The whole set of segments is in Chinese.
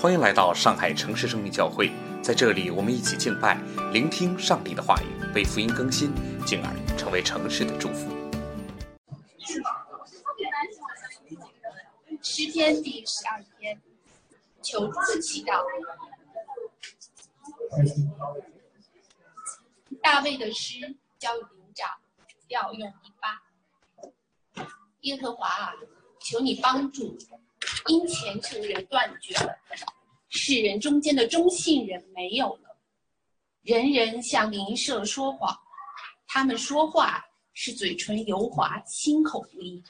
欢迎来到上海城市生命教会，在这里，我们一起敬拜，聆听上帝的话语，被福音更新，进而成为城市的祝福。诗篇第十二篇，求助祈祷。大卫的诗交灵长，调用一八。耶和华啊，求你帮助。因虔诚人断绝了，世人中间的忠信人没有了，人人向邻舍说谎，他们说话是嘴唇油滑，心口不一。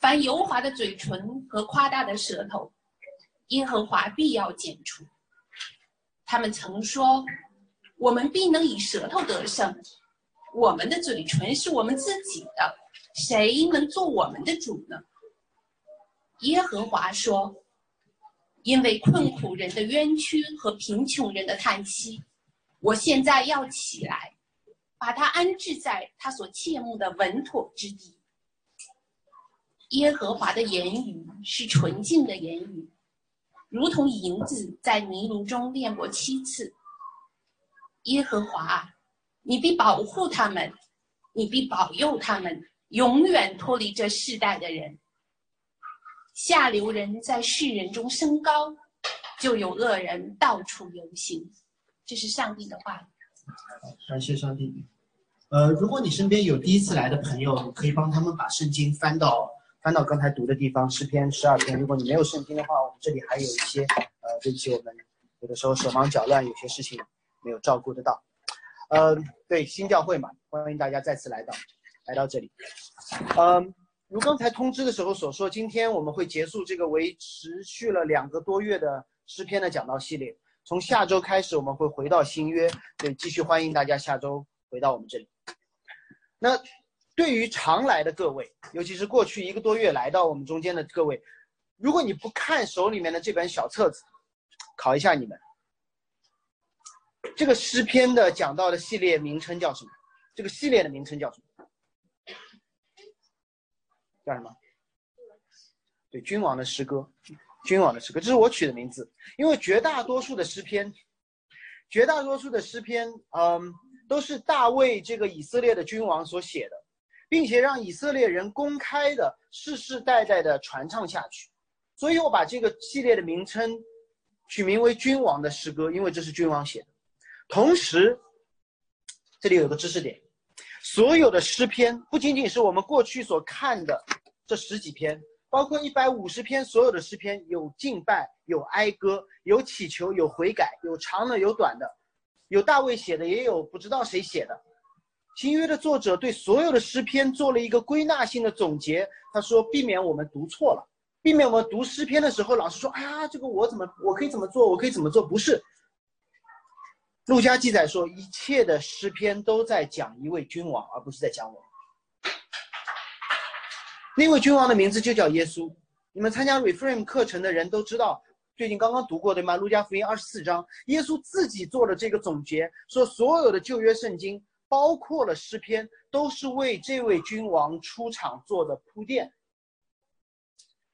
凡油滑的嘴唇和夸大的舌头，耶和华必要剪除。他们曾说：“我们必能以舌头得胜，我们的嘴唇是我们自己的，谁能做我们的主呢？”耶和华说：“因为困苦人的冤屈和贫穷人的叹息，我现在要起来，把他安置在他所切慕的稳妥之地。耶和华的言语是纯净的言语，如同银子在泥炉中炼过七次。耶和华，你必保护他们，你必保佑他们，永远脱离这世代的人。”下流人在世人中升高，就有恶人到处游行。这是上帝的话。感谢上帝。呃，如果你身边有第一次来的朋友，可以帮他们把圣经翻到翻到刚才读的地方，诗篇十二篇。如果你没有圣经的话，我们这里还有一些呃，对不起，我们有的时候手忙脚乱，有些事情没有照顾得到。呃，对新教会嘛，欢迎大家再次来到来到这里。嗯。如刚才通知的时候所说，今天我们会结束这个为持续了两个多月的诗篇的讲道系列。从下周开始，我们会回到新约，对，继续欢迎大家下周回到我们这里。那对于常来的各位，尤其是过去一个多月来到我们中间的各位，如果你不看手里面的这本小册子，考一下你们，这个诗篇的讲到的系列名称叫什么？这个系列的名称叫什么？叫什么？对，君王的诗歌，君王的诗歌，这是我取的名字。因为绝大多数的诗篇，绝大多数的诗篇，嗯，都是大卫这个以色列的君王所写的，并且让以色列人公开的世世代代的传唱下去。所以我把这个系列的名称取名为《君王的诗歌》，因为这是君王写的。同时，这里有个知识点。所有的诗篇不仅仅是我们过去所看的这十几篇，包括一百五十篇，所有的诗篇有敬拜，有哀歌，有祈求，有悔改，有长的，有短的，有大卫写的，也有不知道谁写的。新约的作者对所有的诗篇做了一个归纳性的总结，他说：避免我们读错了，避免我们读诗篇的时候老师说：哎呀，这个我怎么，我可以怎么做，我可以怎么做？不是。陆家记载说，一切的诗篇都在讲一位君王，而不是在讲我。那位君王的名字就叫耶稣。你们参加 Reframe 课程的人都知道，最近刚刚读过对吗？路加福音二十四章，耶稣自己做了这个总结，说所有的旧约圣经，包括了诗篇，都是为这位君王出场做的铺垫。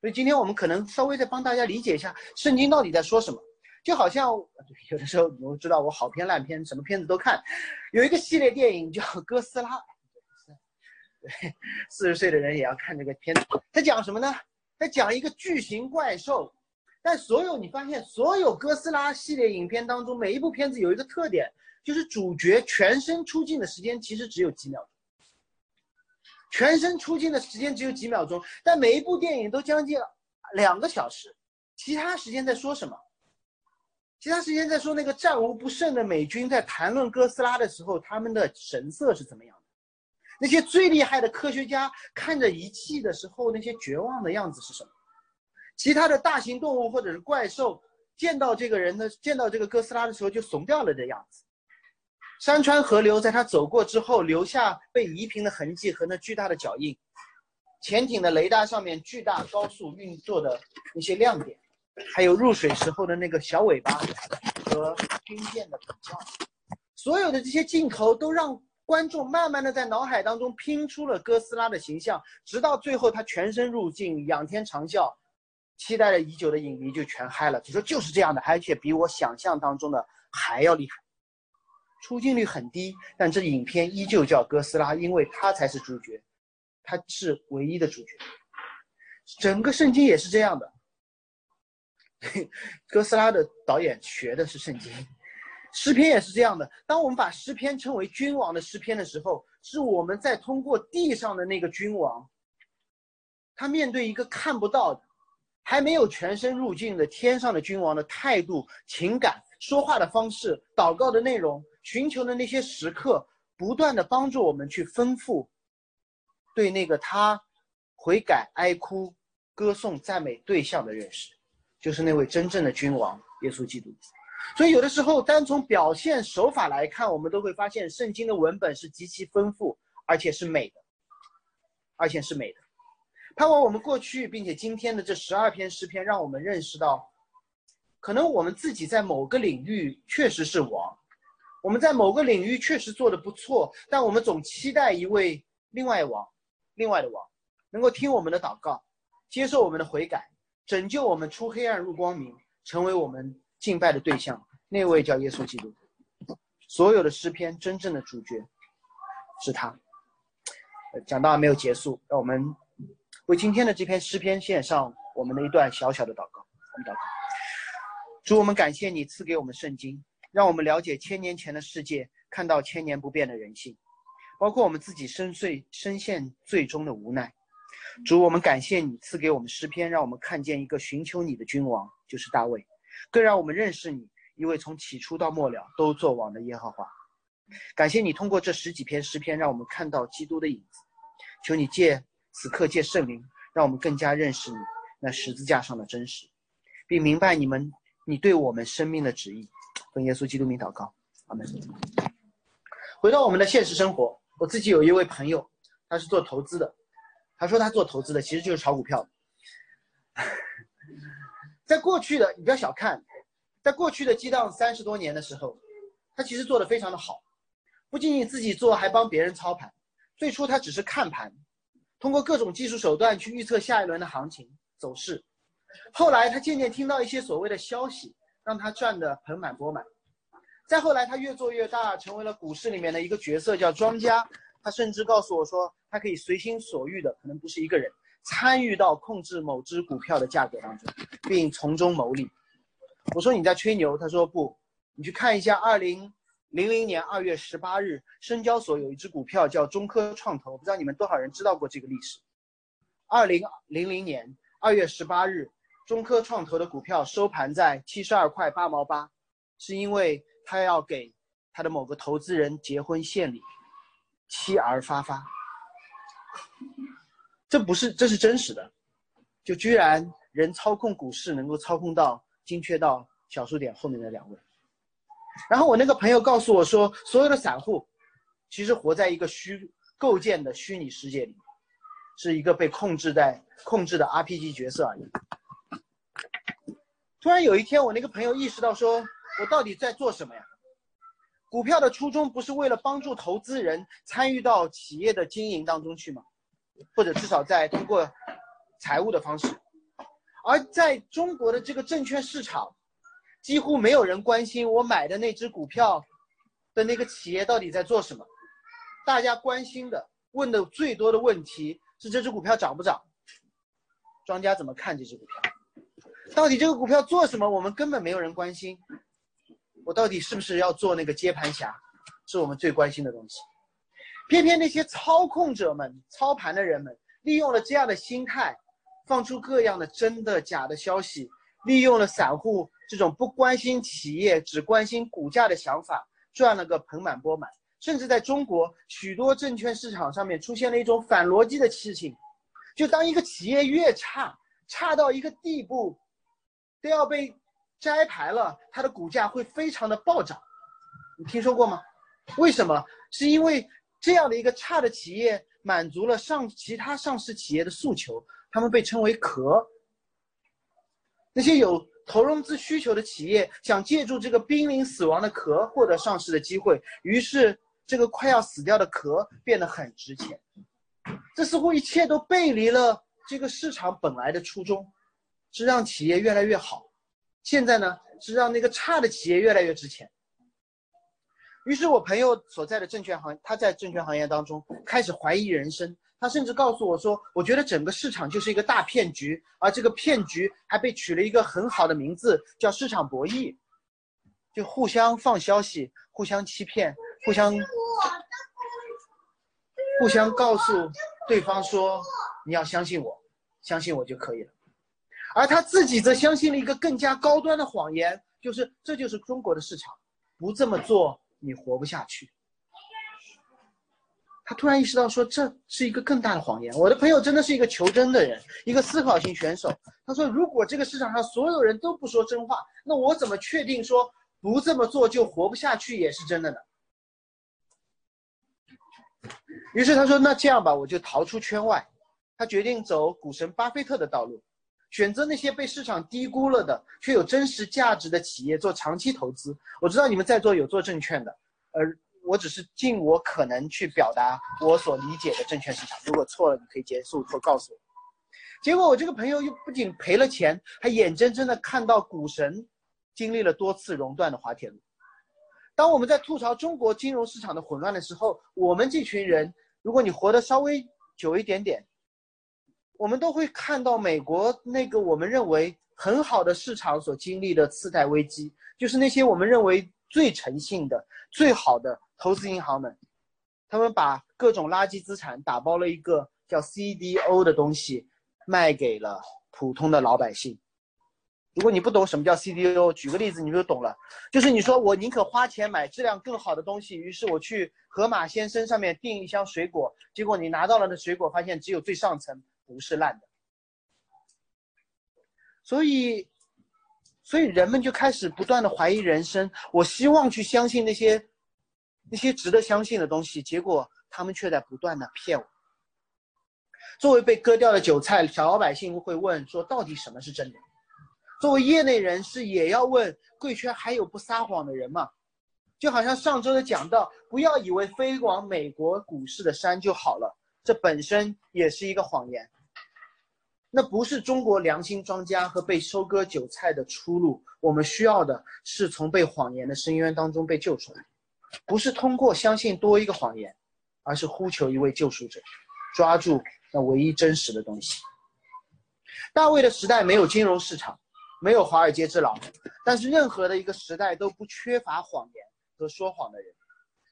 所以今天我们可能稍微再帮大家理解一下，圣经到底在说什么。就好像 有的时候，你们知道我好片烂片，什么片子都看。有一个系列电影叫《哥斯拉》，对，四十岁的人也要看这个片子。它讲什么呢？它讲一个巨型怪兽。但所有你发现，所有哥斯拉系列影片当中，每一部片子有一个特点，就是主角全身出镜的时间其实只有几秒钟。全身出镜的时间只有几秒钟，但每一部电影都将近两个小时，其他时间在说什么？其他时间在说那个战无不胜的美军在谈论哥斯拉的时候，他们的神色是怎么样的？那些最厉害的科学家看着仪器的时候，那些绝望的样子是什么？其他的大型动物或者是怪兽见到这个人的见到这个哥斯拉的时候就怂掉了的样子。山川河流在他走过之后留下被移平的痕迹和那巨大的脚印，潜艇的雷达上面巨大高速运作的那些亮点。还有入水时候的那个小尾巴和军舰的比较，所有的这些镜头都让观众慢慢的在脑海当中拼出了哥斯拉的形象，直到最后他全身入镜，仰天长啸，期待了已久的影迷就全嗨了。就说就是这样的，而且比我想象当中的还要厉害。出镜率很低，但这影片依旧叫哥斯拉，因为他才是主角，他是唯一的主角。整个圣经也是这样的。哥斯拉的导演学的是圣经，诗篇也是这样的。当我们把诗篇称为君王的诗篇的时候，是我们在通过地上的那个君王，他面对一个看不到的、还没有全身入境的天上的君王的态度、情感、说话的方式、祷告的内容、寻求的那些时刻，不断的帮助我们去丰富对那个他悔改、哀哭、歌颂、赞美对象的认识。就是那位真正的君王耶稣基督，所以有的时候单从表现手法来看，我们都会发现圣经的文本是极其丰富，而且是美的，而且是美的。盼望我们过去并且今天的这十二篇诗篇，让我们认识到，可能我们自己在某个领域确实是王，我们在某个领域确实做的不错，但我们总期待一位另外王，另外的王，能够听我们的祷告，接受我们的悔改。拯救我们出黑暗入光明，成为我们敬拜的对象。那位叫耶稣基督。所有的诗篇真正的主角是他。讲到还没有结束，让我们为今天的这篇诗篇献上我们的一段小小的祷告。我们祷告：主，我们感谢你赐给我们圣经，让我们了解千年前的世界，看到千年不变的人性，包括我们自己深邃深陷最终的无奈。主，我们感谢你赐给我们诗篇，让我们看见一个寻求你的君王，就是大卫，更让我们认识你一位从起初到末了都作王的耶和华。感谢你通过这十几篇诗篇，让我们看到基督的影子。求你借此刻借圣灵，让我们更加认识你那十字架上的真实，并明白你们你对我们生命的旨意。奉耶稣基督名祷告，阿门。回到我们的现实生活，我自己有一位朋友，他是做投资的。他说他做投资的其实就是炒股票。在过去的，你不要小看，在过去的激荡三十多年的时候，他其实做的非常的好，不仅仅自己做，还帮别人操盘。最初他只是看盘，通过各种技术手段去预测下一轮的行情走势。后来他渐渐听到一些所谓的消息，让他赚得盆满钵满。再后来他越做越大，成为了股市里面的一个角色，叫庄家。他甚至告诉我说，他可以随心所欲的，可能不是一个人参与到控制某只股票的价格当中，并从中牟利。我说你在吹牛，他说不，你去看一下，二零零零年二月十八日，深交所有一只股票叫中科创投，不知道你们多少人知道过这个历史。二零零零年二月十八日，中科创投的股票收盘在七十二块八毛八，是因为他要给他的某个投资人结婚献礼。妻儿发发，这不是，这是真实的。就居然人操控股市能够操控到精确到小数点后面的两位。然后我那个朋友告诉我说，所有的散户其实活在一个虚构建的虚拟世界里，是一个被控制在控制的 RPG 角色而已。突然有一天，我那个朋友意识到，说我到底在做什么呀？股票的初衷不是为了帮助投资人参与到企业的经营当中去吗？或者至少在通过财务的方式。而在中国的这个证券市场，几乎没有人关心我买的那只股票的那个企业到底在做什么。大家关心的、问的最多的问题是这只股票涨不涨？庄家怎么看这只股票？到底这个股票做什么？我们根本没有人关心。我到底是不是要做那个接盘侠，是我们最关心的东西。偏偏那些操控者们、操盘的人们，利用了这样的心态，放出各样的真的假的消息，利用了散户这种不关心企业、只关心股价的想法，赚了个盆满钵满。甚至在中国许多证券市场上面出现了一种反逻辑的事情，就当一个企业越差，差到一个地步，都要被。摘牌了，它的股价会非常的暴涨，你听说过吗？为什么？是因为这样的一个差的企业满足了上其他上市企业的诉求，他们被称为壳。那些有投融资需求的企业想借助这个濒临死亡的壳获得上市的机会，于是这个快要死掉的壳变得很值钱。这似乎一切都背离了这个市场本来的初衷。是让企业越来越好，现在呢是让那个差的企业越来越值钱。于是我朋友所在的证券行，他在证券行业当中开始怀疑人生。他甚至告诉我说：“我觉得整个市场就是一个大骗局，而这个骗局还被取了一个很好的名字，叫市场博弈，就互相放消息，互相欺骗，互相互相告诉对方说你要相信我，相信我就可以了。而他自己则相信了一个更加高端的谎言，就是这就是中国的市场，不这么做你活不下去。”他突然意识到，说这是一个更大的谎言。我的朋友真的是一个求真的人，一个思考型选手。他说：“如果这个市场上所有人都不说真话，那我怎么确定说不这么做就活不下去也是真的呢？”于是他说：“那这样吧，我就逃出圈外。”他决定走股神巴菲特的道路，选择那些被市场低估了的却有真实价值的企业做长期投资。我知道你们在座有做证券的，而。我只是尽我可能去表达我所理解的证券市场，如果错了，你可以结束或告诉我。结果我这个朋友又不仅赔了钱，还眼睁睁的看到股神经历了多次熔断的滑铁卢。当我们在吐槽中国金融市场的混乱的时候，我们这群人，如果你活得稍微久一点点，我们都会看到美国那个我们认为很好的市场所经历的次贷危机，就是那些我们认为最诚信的、最好的。投资银行们，他们把各种垃圾资产打包了一个叫 CDO 的东西，卖给了普通的老百姓。如果你不懂什么叫 CDO，举个例子你就懂了。就是你说我宁可花钱买质量更好的东西，于是我去盒马鲜生上面订一箱水果，结果你拿到了的水果发现只有最上层，不是烂的。所以，所以人们就开始不断的怀疑人生。我希望去相信那些。那些值得相信的东西，结果他们却在不断的骗我。作为被割掉的韭菜，小老百姓会问说：到底什么是真的？作为业内人士，也要问：贵圈还有不撒谎的人吗？就好像上周的讲到，不要以为飞往美国股市的山就好了，这本身也是一个谎言。那不是中国良心庄家和被收割韭菜的出路。我们需要的是从被谎言的深渊当中被救出来。不是通过相信多一个谎言，而是呼求一位救赎者，抓住那唯一真实的东西。大卫的时代没有金融市场，没有华尔街之狼，但是任何的一个时代都不缺乏谎言和说谎的人。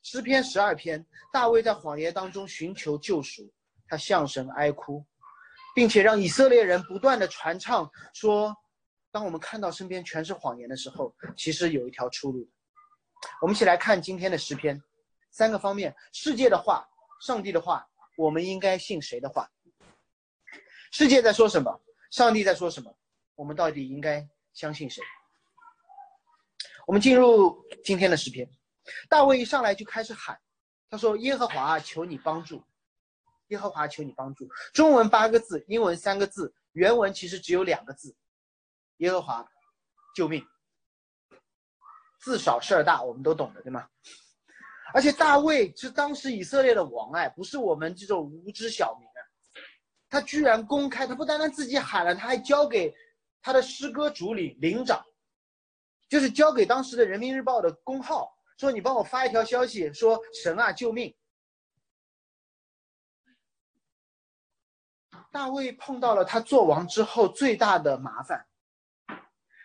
诗篇十二篇，大卫在谎言当中寻求救赎，他向神哀哭，并且让以色列人不断的传唱说：当我们看到身边全是谎言的时候，其实有一条出路。我们一起来看今天的诗篇，三个方面：世界的话、上帝的话，我们应该信谁的话？世界在说什么？上帝在说什么？我们到底应该相信谁？我们进入今天的诗篇，大卫一上来就开始喊，他说：“耶和华，求你帮助！耶和华，求你帮助！”中文八个字，英文三个字，原文其实只有两个字：“耶和华，救命！”字少事儿大，我们都懂的，对吗？而且大卫是当时以色列的王，哎，不是我们这种无知小民啊。他居然公开，他不单单自己喊了，他还交给他的诗歌主领领长，就是交给当时的人民日报的公号，说你帮我发一条消息，说神啊救命！大卫碰到了他做王之后最大的麻烦。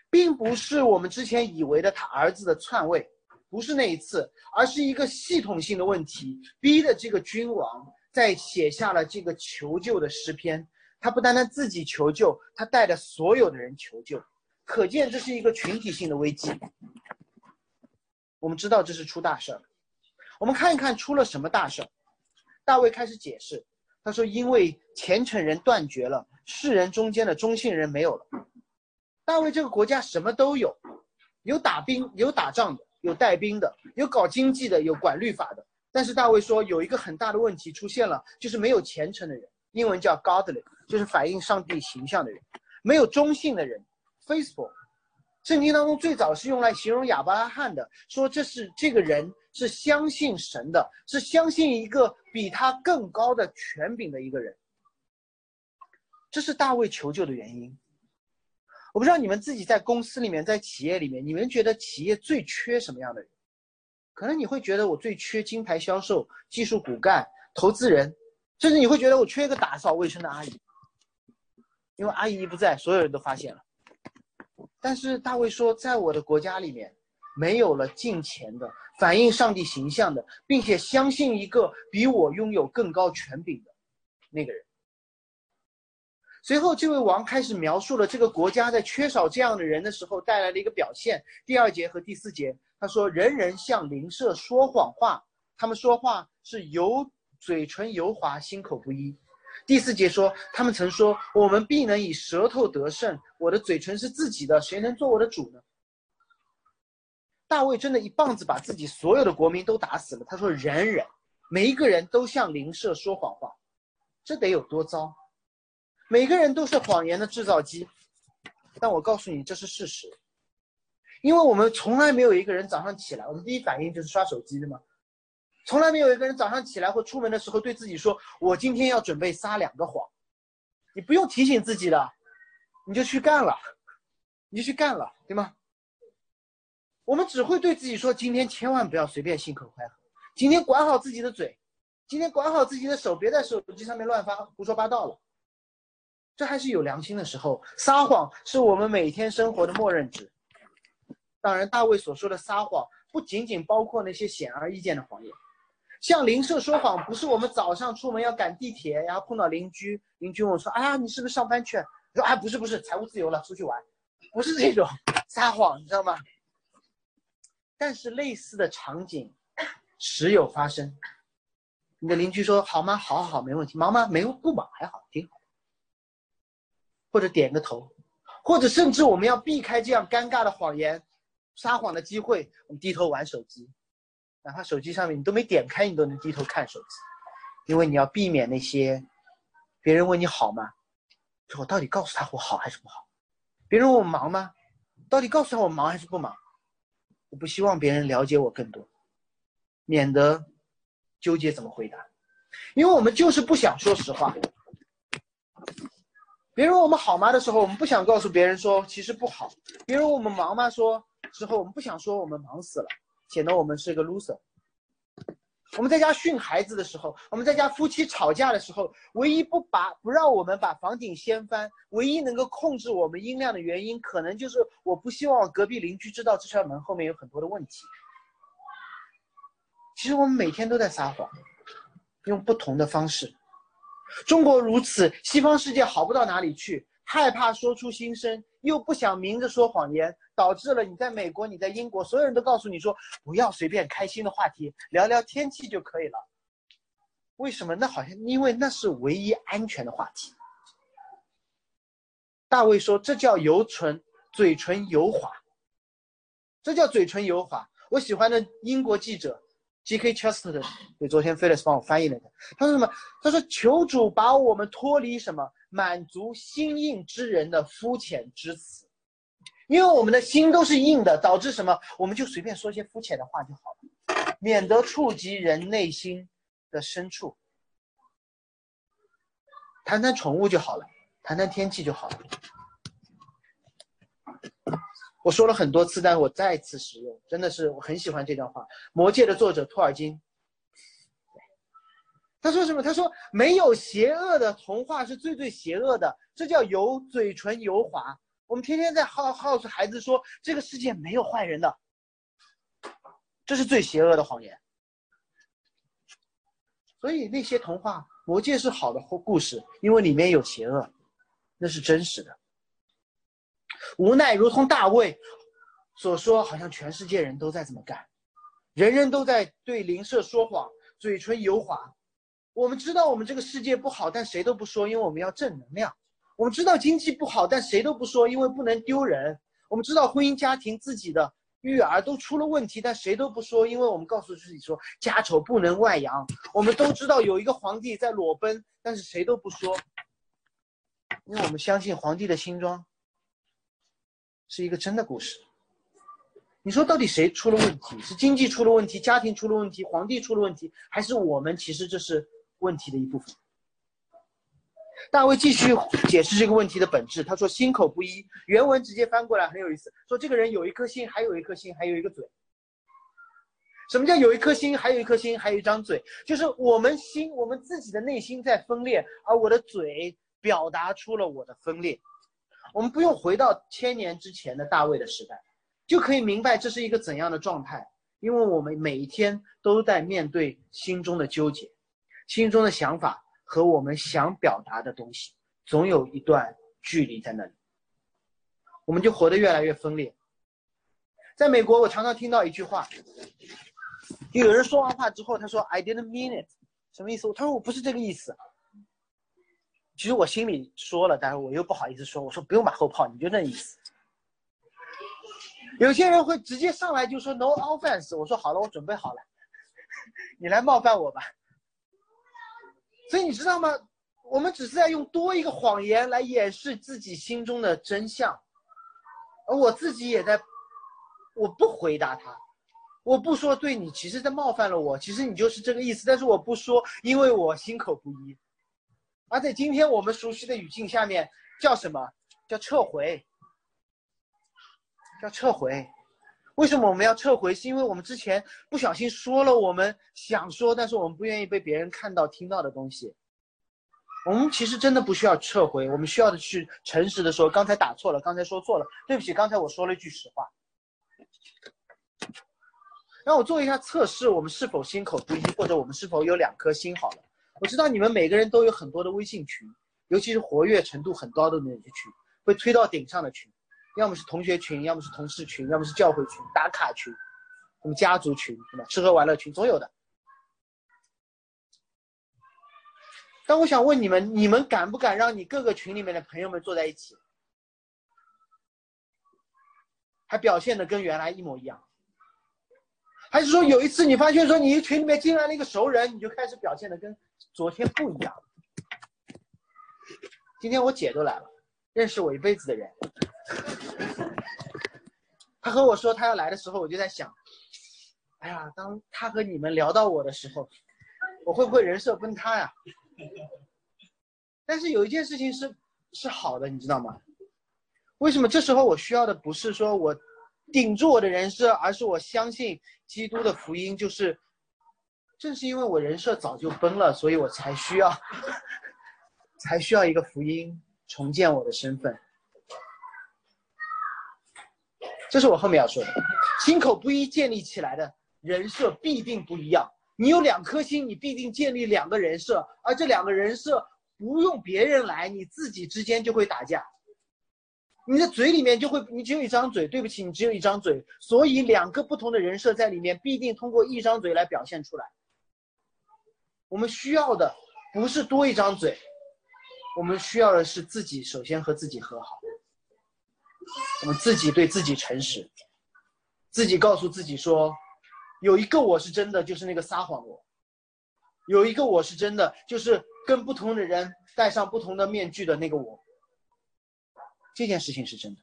并不是我们之前以为的他儿子的篡位，不是那一次，而是一个系统性的问题，逼的这个君王在写下了这个求救的诗篇。他不单单自己求救，他带着所有的人求救，可见这是一个群体性的危机。我们知道这是出大事儿，我们看一看出了什么大事儿。大卫开始解释，他说：“因为虔诚人断绝了，世人中间的中性人没有了。”大卫这个国家什么都有，有打兵、有打仗的，有带兵的，有搞经济的，有管律法的。但是大卫说有一个很大的问题出现了，就是没有虔诚的人，英文叫 godly，就是反映上帝形象的人，没有中性的人，faithful。圣经当中最早是用来形容亚伯拉罕的，说这是这个人是相信神的，是相信一个比他更高的权柄的一个人。这是大卫求救的原因。我不知道你们自己在公司里面，在企业里面，你们觉得企业最缺什么样的人？可能你会觉得我最缺金牌销售、技术骨干、投资人，甚至你会觉得我缺一个打扫卫生的阿姨，因为阿姨一不在，所有人都发现了。但是大卫说，在我的国家里面，没有了敬虔的、反映上帝形象的，并且相信一个比我拥有更高权柄的那个人。随后，这位王开始描述了这个国家在缺少这样的人的时候带来的一个表现。第二节和第四节，他说：“人人向邻舍说谎话，他们说话是油嘴唇油滑，心口不一。”第四节说：“他们曾说，我们必能以舌头得胜，我的嘴唇是自己的，谁能做我的主呢？”大卫真的一棒子把自己所有的国民都打死了。他说：“人人，每一个人都向邻舍说谎话，这得有多糟？”每个人都是谎言的制造机，但我告诉你这是事实，因为我们从来没有一个人早上起来，我们第一反应就是刷手机的嘛，从来没有一个人早上起来或出门的时候对自己说：“我今天要准备撒两个谎。”你不用提醒自己的，你就去干了，你就去干了，对吗？我们只会对自己说：“今天千万不要随便信口开河，今天管好自己的嘴，今天管好自己的手，别在手机上面乱发胡说八道了。”这还是有良心的时候，撒谎是我们每天生活的默认值。当然，大卫所说的撒谎不仅仅包括那些显而易见的谎言，像邻舍说谎，不是我们早上出门要赶地铁，然后碰到邻居，邻居问我说：“哎呀，你是不是上班去？”说：“啊，不是，不是，财务自由了，出去玩。”不是这种 撒谎，你知道吗？但是类似的场景时有发生。你的邻居说：“好吗？好，好，好，没问题。忙吗？没有，不忙，还好，挺好。”或者点个头，或者甚至我们要避开这样尴尬的谎言、撒谎的机会，我们低头玩手机，哪怕手机上面你都没点开，你都能低头看手机，因为你要避免那些别人问你好吗？我到底告诉他我好还是不好？别人问我忙吗？到底告诉他我忙还是不忙？我不希望别人了解我更多，免得纠结怎么回答，因为我们就是不想说实话。别人问我们好吗的时候，我们不想告诉别人说其实不好。别人问我们忙吗，说之后我们不想说我们忙死了，显得我们是个 loser。我们在家训孩子的时候，我们在家夫妻吵架的时候，唯一不把不让我们把房顶掀翻，唯一能够控制我们音量的原因，可能就是我不希望隔壁邻居知道这扇门后面有很多的问题。其实我们每天都在撒谎，用不同的方式。中国如此，西方世界好不到哪里去，害怕说出心声，又不想明着说谎言，导致了你在美国、你在英国，所有人都告诉你说不要随便开心的话题，聊聊天气就可以了。为什么？那好像因为那是唯一安全的话题。大卫说：“这叫油唇，嘴唇油滑。这叫嘴唇油滑。”我喜欢的英国记者。G.K. Chesterton，对，昨天 Felix 帮我翻译了的。他说什么？他说：“求主把我们脱离什么满足心硬之人的肤浅之词，因为我们的心都是硬的，导致什么？我们就随便说些肤浅的话就好了，免得触及人内心的深处。谈谈宠物就好了，谈谈天气就好了。”我说了很多次，但是我再次使用，真的是我很喜欢这段话。《魔戒》的作者托尔金，他说什么？他说没有邪恶的童话是最最邪恶的，这叫油嘴唇油滑。我们天天在号号诉孩子说这个世界没有坏人的，这是最邪恶的谎言。所以那些童话，《魔戒》是好的故事，因为里面有邪恶，那是真实的。无奈，如同大卫所说，好像全世界人都在这么干，人人都在对邻舍说谎，嘴唇油滑。我们知道我们这个世界不好，但谁都不说，因为我们要正能量。我们知道经济不好，但谁都不说，因为不能丢人。我们知道婚姻家庭自己的育儿都出了问题，但谁都不说，因为我们告诉自己说家丑不能外扬。我们都知道有一个皇帝在裸奔，但是谁都不说，因为我们相信皇帝的新装。是一个真的故事。你说到底谁出了问题？是经济出了问题，家庭出了问题，皇帝出了问题，还是我们？其实这是问题的一部分。大卫继续解释这个问题的本质，他说：“心口不一。”原文直接翻过来很有意思，说这个人有一颗心，还有一颗心，还有一个嘴。什么叫有一颗心，还有一颗心，还有一张嘴？就是我们心，我们自己的内心在分裂，而我的嘴表达出了我的分裂。我们不用回到千年之前的大卫的时代，就可以明白这是一个怎样的状态。因为我们每一天都在面对心中的纠结，心中的想法和我们想表达的东西，总有一段距离在那里，我们就活得越来越分裂。在美国，我常常听到一句话，就有人说完话之后，他说 “I didn't mean it”，什么意思？他说我不是这个意思。其实我心里说了，但是我又不好意思说，我说不用马后炮，你就那意思。有些人会直接上来就说 “no offense”，我说好了，我准备好了，你来冒犯我吧。所以你知道吗？我们只是在用多一个谎言来掩饰自己心中的真相，而我自己也在，我不回答他，我不说对你，其实在冒犯了我，其实你就是这个意思，但是我不说，因为我心口不一。而在今天我们熟悉的语境下面，叫什么？叫撤回。叫撤回，为什么我们要撤回？是因为我们之前不小心说了我们想说，但是我们不愿意被别人看到、听到的东西。我们其实真的不需要撤回，我们需要的去诚实的说，刚才打错了，刚才说错了，对不起，刚才我说了一句实话。让我做一下测试，我们是否心口不一，或者我们是否有两颗心？好了，我知道你们每个人都有很多的微信群，尤其是活跃程度很高的那些群，会推到顶上的群。要么是同学群，要么是同事群，要么是教会群、打卡群，什么家族群，什么？吃喝玩乐群总有的。但我想问你们，你们敢不敢让你各个群里面的朋友们坐在一起，还表现的跟原来一模一样？还是说有一次你发现说你群里面进来了一个熟人，你就开始表现的跟昨天不一样？今天我姐都来了，认识我一辈子的人。他和我说他要来的时候，我就在想，哎呀，当他和你们聊到我的时候，我会不会人设崩塌呀？但是有一件事情是是好的，你知道吗？为什么这时候我需要的不是说我顶住我的人设，而是我相信基督的福音，就是正是因为我人设早就崩了，所以我才需要 才需要一个福音重建我的身份。这是我后面要说的，心口不一建立起来的人设必定不一样。你有两颗心，你必定建立两个人设，而这两个人设不用别人来，你自己之间就会打架。你的嘴里面就会，你只有一张嘴，对不起，你只有一张嘴，所以两个不同的人设在里面必定通过一张嘴来表现出来。我们需要的不是多一张嘴，我们需要的是自己首先和自己和好。我们自己对自己诚实，自己告诉自己说，有一个我是真的，就是那个撒谎我；有一个我是真的，就是跟不同的人戴上不同的面具的那个我。这件事情是真的。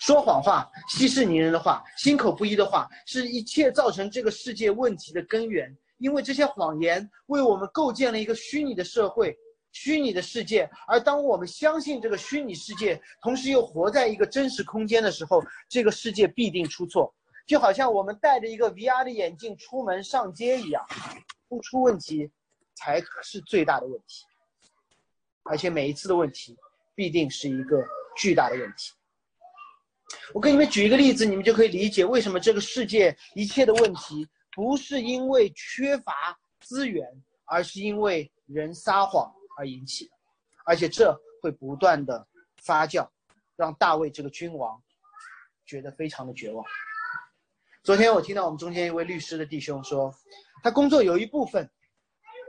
说谎话、息事宁人的话、心口不一的话，是一切造成这个世界问题的根源。因为这些谎言为我们构建了一个虚拟的社会。虚拟的世界，而当我们相信这个虚拟世界，同时又活在一个真实空间的时候，这个世界必定出错。就好像我们戴着一个 VR 的眼镜出门上街一样，不出问题才是最大的问题。而且每一次的问题必定是一个巨大的问题。我给你们举一个例子，你们就可以理解为什么这个世界一切的问题不是因为缺乏资源，而是因为人撒谎。而引起的，而且这会不断的发酵，让大卫这个君王觉得非常的绝望。昨天我听到我们中间一位律师的弟兄说，他工作有一部分，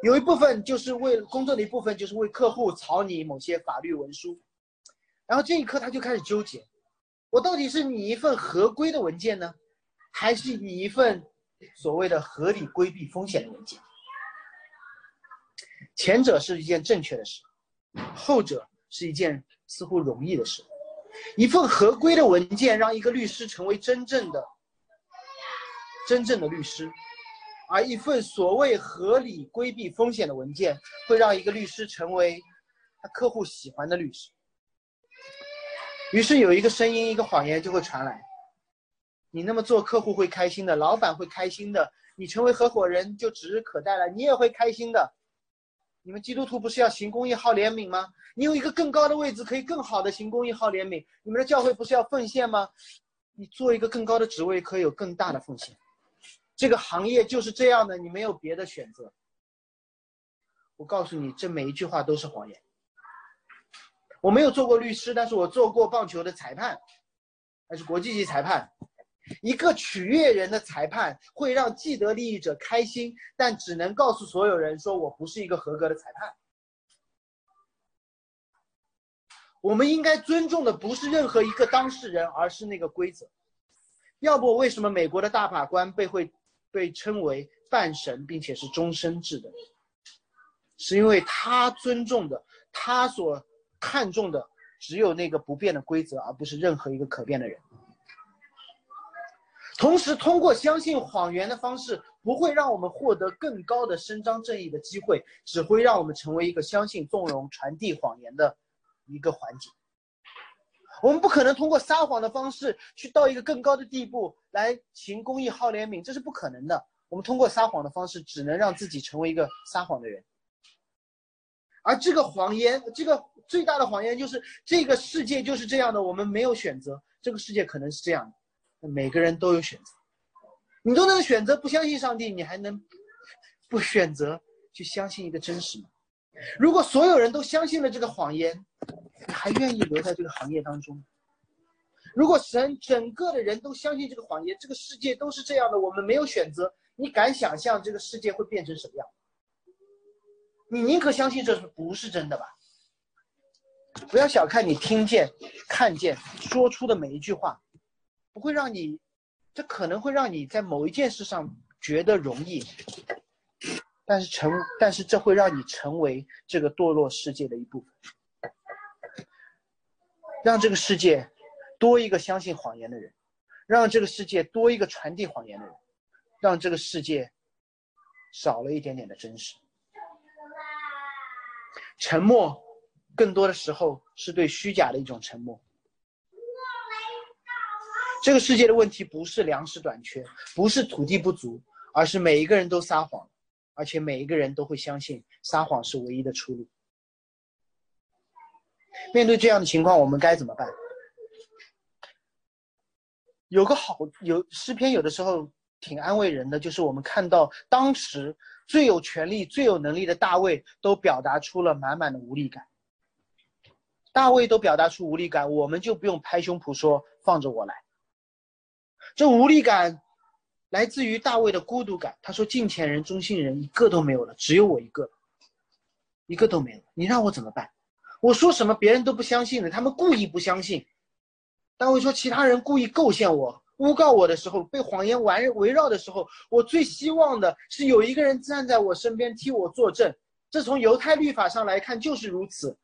有一部分就是为工作的一部分就是为客户草拟某些法律文书，然后这一刻他就开始纠结，我到底是拟一份合规的文件呢，还是拟一份所谓的合理规避风险的文件？前者是一件正确的事，后者是一件似乎容易的事。一份合规的文件让一个律师成为真正的、真正的律师，而一份所谓合理规避风险的文件会让一个律师成为他客户喜欢的律师。于是有一个声音，一个谎言就会传来：你那么做，客户会开心的，老板会开心的，你成为合伙人就指日可待了，你也会开心的。你们基督徒不是要行公益、好怜悯吗？你有一个更高的位置，可以更好的行公益、好怜悯。你们的教会不是要奉献吗？你做一个更高的职位，可以有更大的奉献。这个行业就是这样的，你没有别的选择。我告诉你，这每一句话都是谎言。我没有做过律师，但是我做过棒球的裁判，还是国际级裁判。一个取悦人的裁判会让既得利益者开心，但只能告诉所有人说我不是一个合格的裁判。我们应该尊重的不是任何一个当事人，而是那个规则。要不，为什么美国的大法官被会被称为半神，并且是终身制的？是因为他尊重的，他所。看重的只有那个不变的规则，而不是任何一个可变的人。同时，通过相信谎言的方式，不会让我们获得更高的伸张正义的机会，只会让我们成为一个相信、纵容、传递谎言的一个环节。我们不可能通过撒谎的方式去到一个更高的地步来行公益、好怜悯，这是不可能的。我们通过撒谎的方式，只能让自己成为一个撒谎的人。而这个谎言，这个最大的谎言就是这个世界就是这样的，我们没有选择。这个世界可能是这样的，每个人都有选择。你都能选择不相信上帝，你还能不选择去相信一个真实吗？如果所有人都相信了这个谎言，你还愿意留在这个行业当中？如果神整个的人都相信这个谎言，这个世界都是这样的，我们没有选择，你敢想象这个世界会变成什么样？你宁可相信这是不是真的吧？不要小看你听见、看见、说出的每一句话，不会让你，这可能会让你在某一件事上觉得容易，但是成，但是这会让你成为这个堕落世界的一部分，让这个世界多一个相信谎言的人，让这个世界多一个传递谎言的人，让这个世界少了一点点的真实。沉默，更多的时候是对虚假的一种沉默。这个世界的问题不是粮食短缺，不是土地不足，而是每一个人都撒谎，而且每一个人都会相信撒谎是唯一的出路。面对这样的情况，我们该怎么办？有个好有诗篇，有的时候挺安慰人的，就是我们看到当时。最有权力、最有能力的大卫都表达出了满满的无力感。大卫都表达出无力感，我们就不用拍胸脯说放着我来。这无力感来自于大卫的孤独感。他说：“近前人、忠信人一个都没有了，只有我一个，一个都没有。你让我怎么办？我说什么别人都不相信的，他们故意不相信。”大卫说：“其他人故意构陷我。”诬告我的时候，被谎言围围绕的时候，我最希望的是有一个人站在我身边替我作证。这从犹太律法上来看就是如此，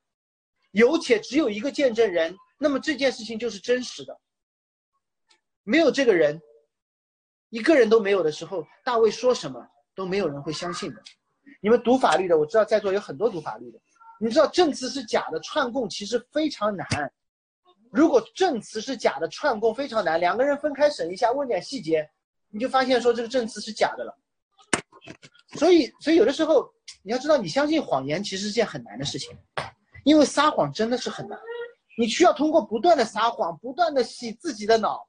有且只有一个见证人，那么这件事情就是真实的。没有这个人，一个人都没有的时候，大卫说什么都没有人会相信的。你们读法律的，我知道在座有很多读法律的，你知道证词是假的，串供其实非常难。如果证词是假的，串供非常难。两个人分开审一下，问点细节，你就发现说这个证词是假的了。所以，所以有的时候你要知道，你相信谎言其实是件很难的事情，因为撒谎真的是很难。你需要通过不断的撒谎，不断的洗自己的脑，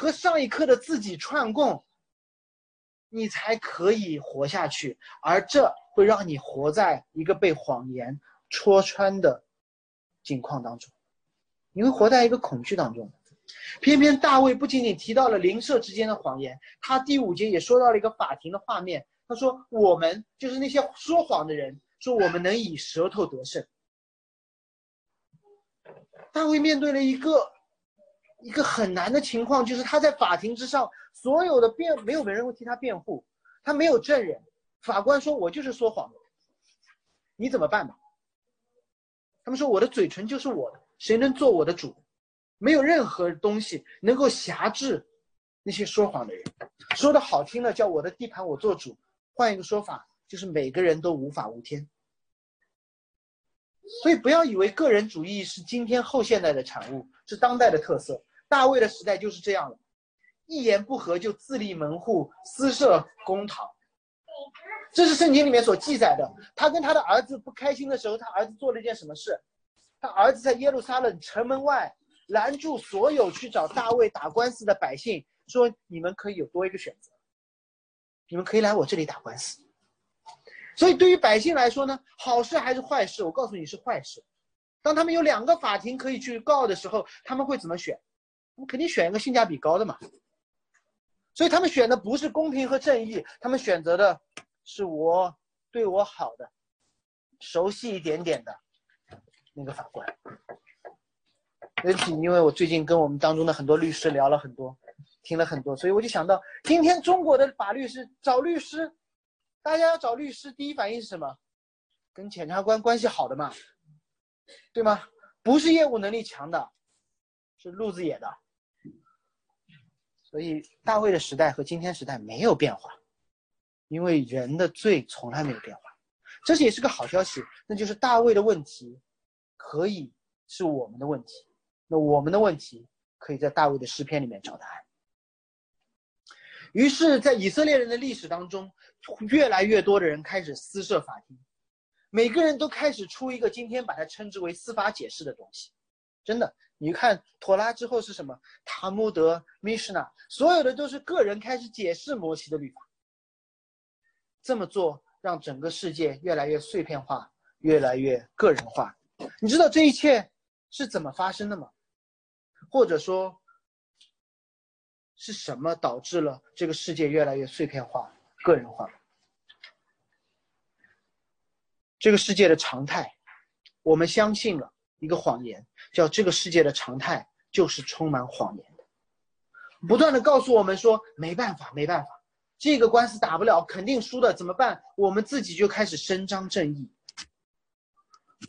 和上一刻的自己串供，你才可以活下去。而这会让你活在一个被谎言戳穿的境况当中。你会活在一个恐惧当中，偏偏大卫不仅仅提到了邻舍之间的谎言，他第五节也说到了一个法庭的画面。他说：“我们就是那些说谎的人，说我们能以舌头得胜。”大卫面对了一个一个很难的情况，就是他在法庭之上，所有的辩没有没人会替他辩护，他没有证人。法官说：“我就是说谎，你怎么办吧？”他们说：“我的嘴唇就是我的。”谁能做我的主？没有任何东西能够辖制那些说谎的人。说的好听的叫我的地盘我做主，换一个说法就是每个人都无法无天。所以不要以为个人主义是今天后现代的产物，是当代的特色。大卫的时代就是这样的，一言不合就自立门户，私设公堂。这是圣经里面所记载的。他跟他的儿子不开心的时候，他儿子做了一件什么事？他儿子在耶路撒冷城门外拦住所有去找大卫打官司的百姓，说：“你们可以有多一个选择，你们可以来我这里打官司。”所以，对于百姓来说呢，好事还是坏事？我告诉你是坏事。当他们有两个法庭可以去告的时候，他们会怎么选？我肯定选一个性价比高的嘛，所以他们选的不是公平和正义，他们选择的是我对我好的、熟悉一点点的那个法官。尤其，因为我最近跟我们当中的很多律师聊了很多，听了很多，所以我就想到，今天中国的法律是找律师，大家要找律师，第一反应是什么？跟检察官关系好的嘛，对吗？不是业务能力强的，是路子野的。所以大卫的时代和今天时代没有变化，因为人的罪从来没有变化，这也是个好消息。那就是大卫的问题可以是我们的问题，那我们的问题可以在大卫的诗篇里面找答案。于是，在以色列人的历史当中，越来越多的人开始私设法庭，每个人都开始出一个今天把它称之为司法解释的东西，真的。你看，妥拉之后是什么？塔木德、米什纳，所有的都是个人开始解释摩西的律法。这么做让整个世界越来越碎片化，越来越个人化。你知道这一切是怎么发生的吗？或者说，是什么导致了这个世界越来越碎片化、个人化？这个世界的常态，我们相信了。一个谎言，叫这个世界的常态就是充满谎言的，不断的告诉我们说没办法，没办法，这个官司打不了，肯定输的，怎么办？我们自己就开始伸张正义。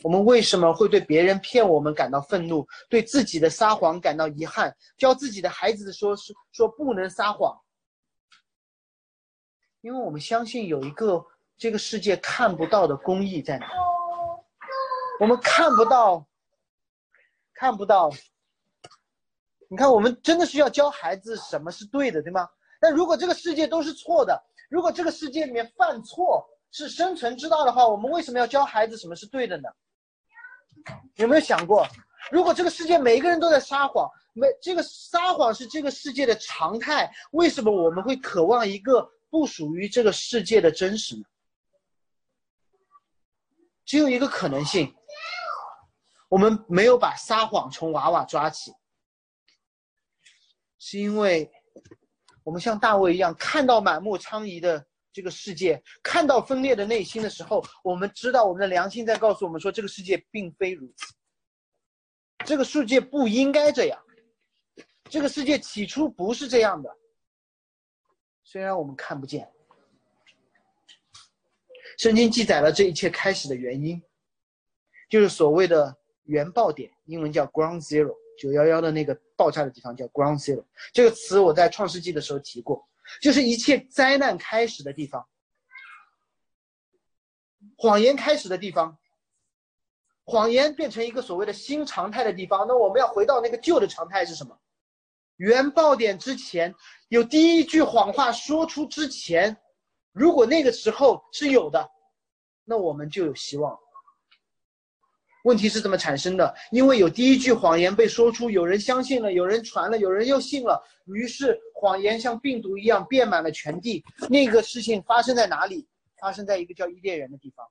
我们为什么会对别人骗我们感到愤怒，对自己的撒谎感到遗憾？教自己的孩子说是说不能撒谎，因为我们相信有一个这个世界看不到的公义在哪，我们看不到。看不到，你看，我们真的是要教孩子什么是对的，对吗？但如果这个世界都是错的，如果这个世界里面犯错是生存之道的话，我们为什么要教孩子什么是对的呢？有没有想过，如果这个世界每一个人都在撒谎，没这个撒谎是这个世界的常态，为什么我们会渴望一个不属于这个世界的真实呢？只有一个可能性。我们没有把撒谎从娃娃抓起，是因为我们像大卫一样，看到满目疮痍的这个世界，看到分裂的内心的时候，我们知道我们的良心在告诉我们说，这个世界并非如此，这个世界不应该这样，这个世界起初不是这样的。虽然我们看不见，圣经记载了这一切开始的原因，就是所谓的。原爆点，英文叫 Ground Zero，九幺幺的那个爆炸的地方叫 Ground Zero。这个词我在创世纪的时候提过，就是一切灾难开始的地方，谎言开始的地方，谎言变成一个所谓的新常态的地方。那我们要回到那个旧的常态是什么？原爆点之前有第一句谎话说出之前，如果那个时候是有的，那我们就有希望。问题是怎么产生的？因为有第一句谎言被说出，有人相信了，有人传了，有人又信了，于是谎言像病毒一样遍满了全地。那个事情发生在哪里？发生在一个叫伊甸园的地方。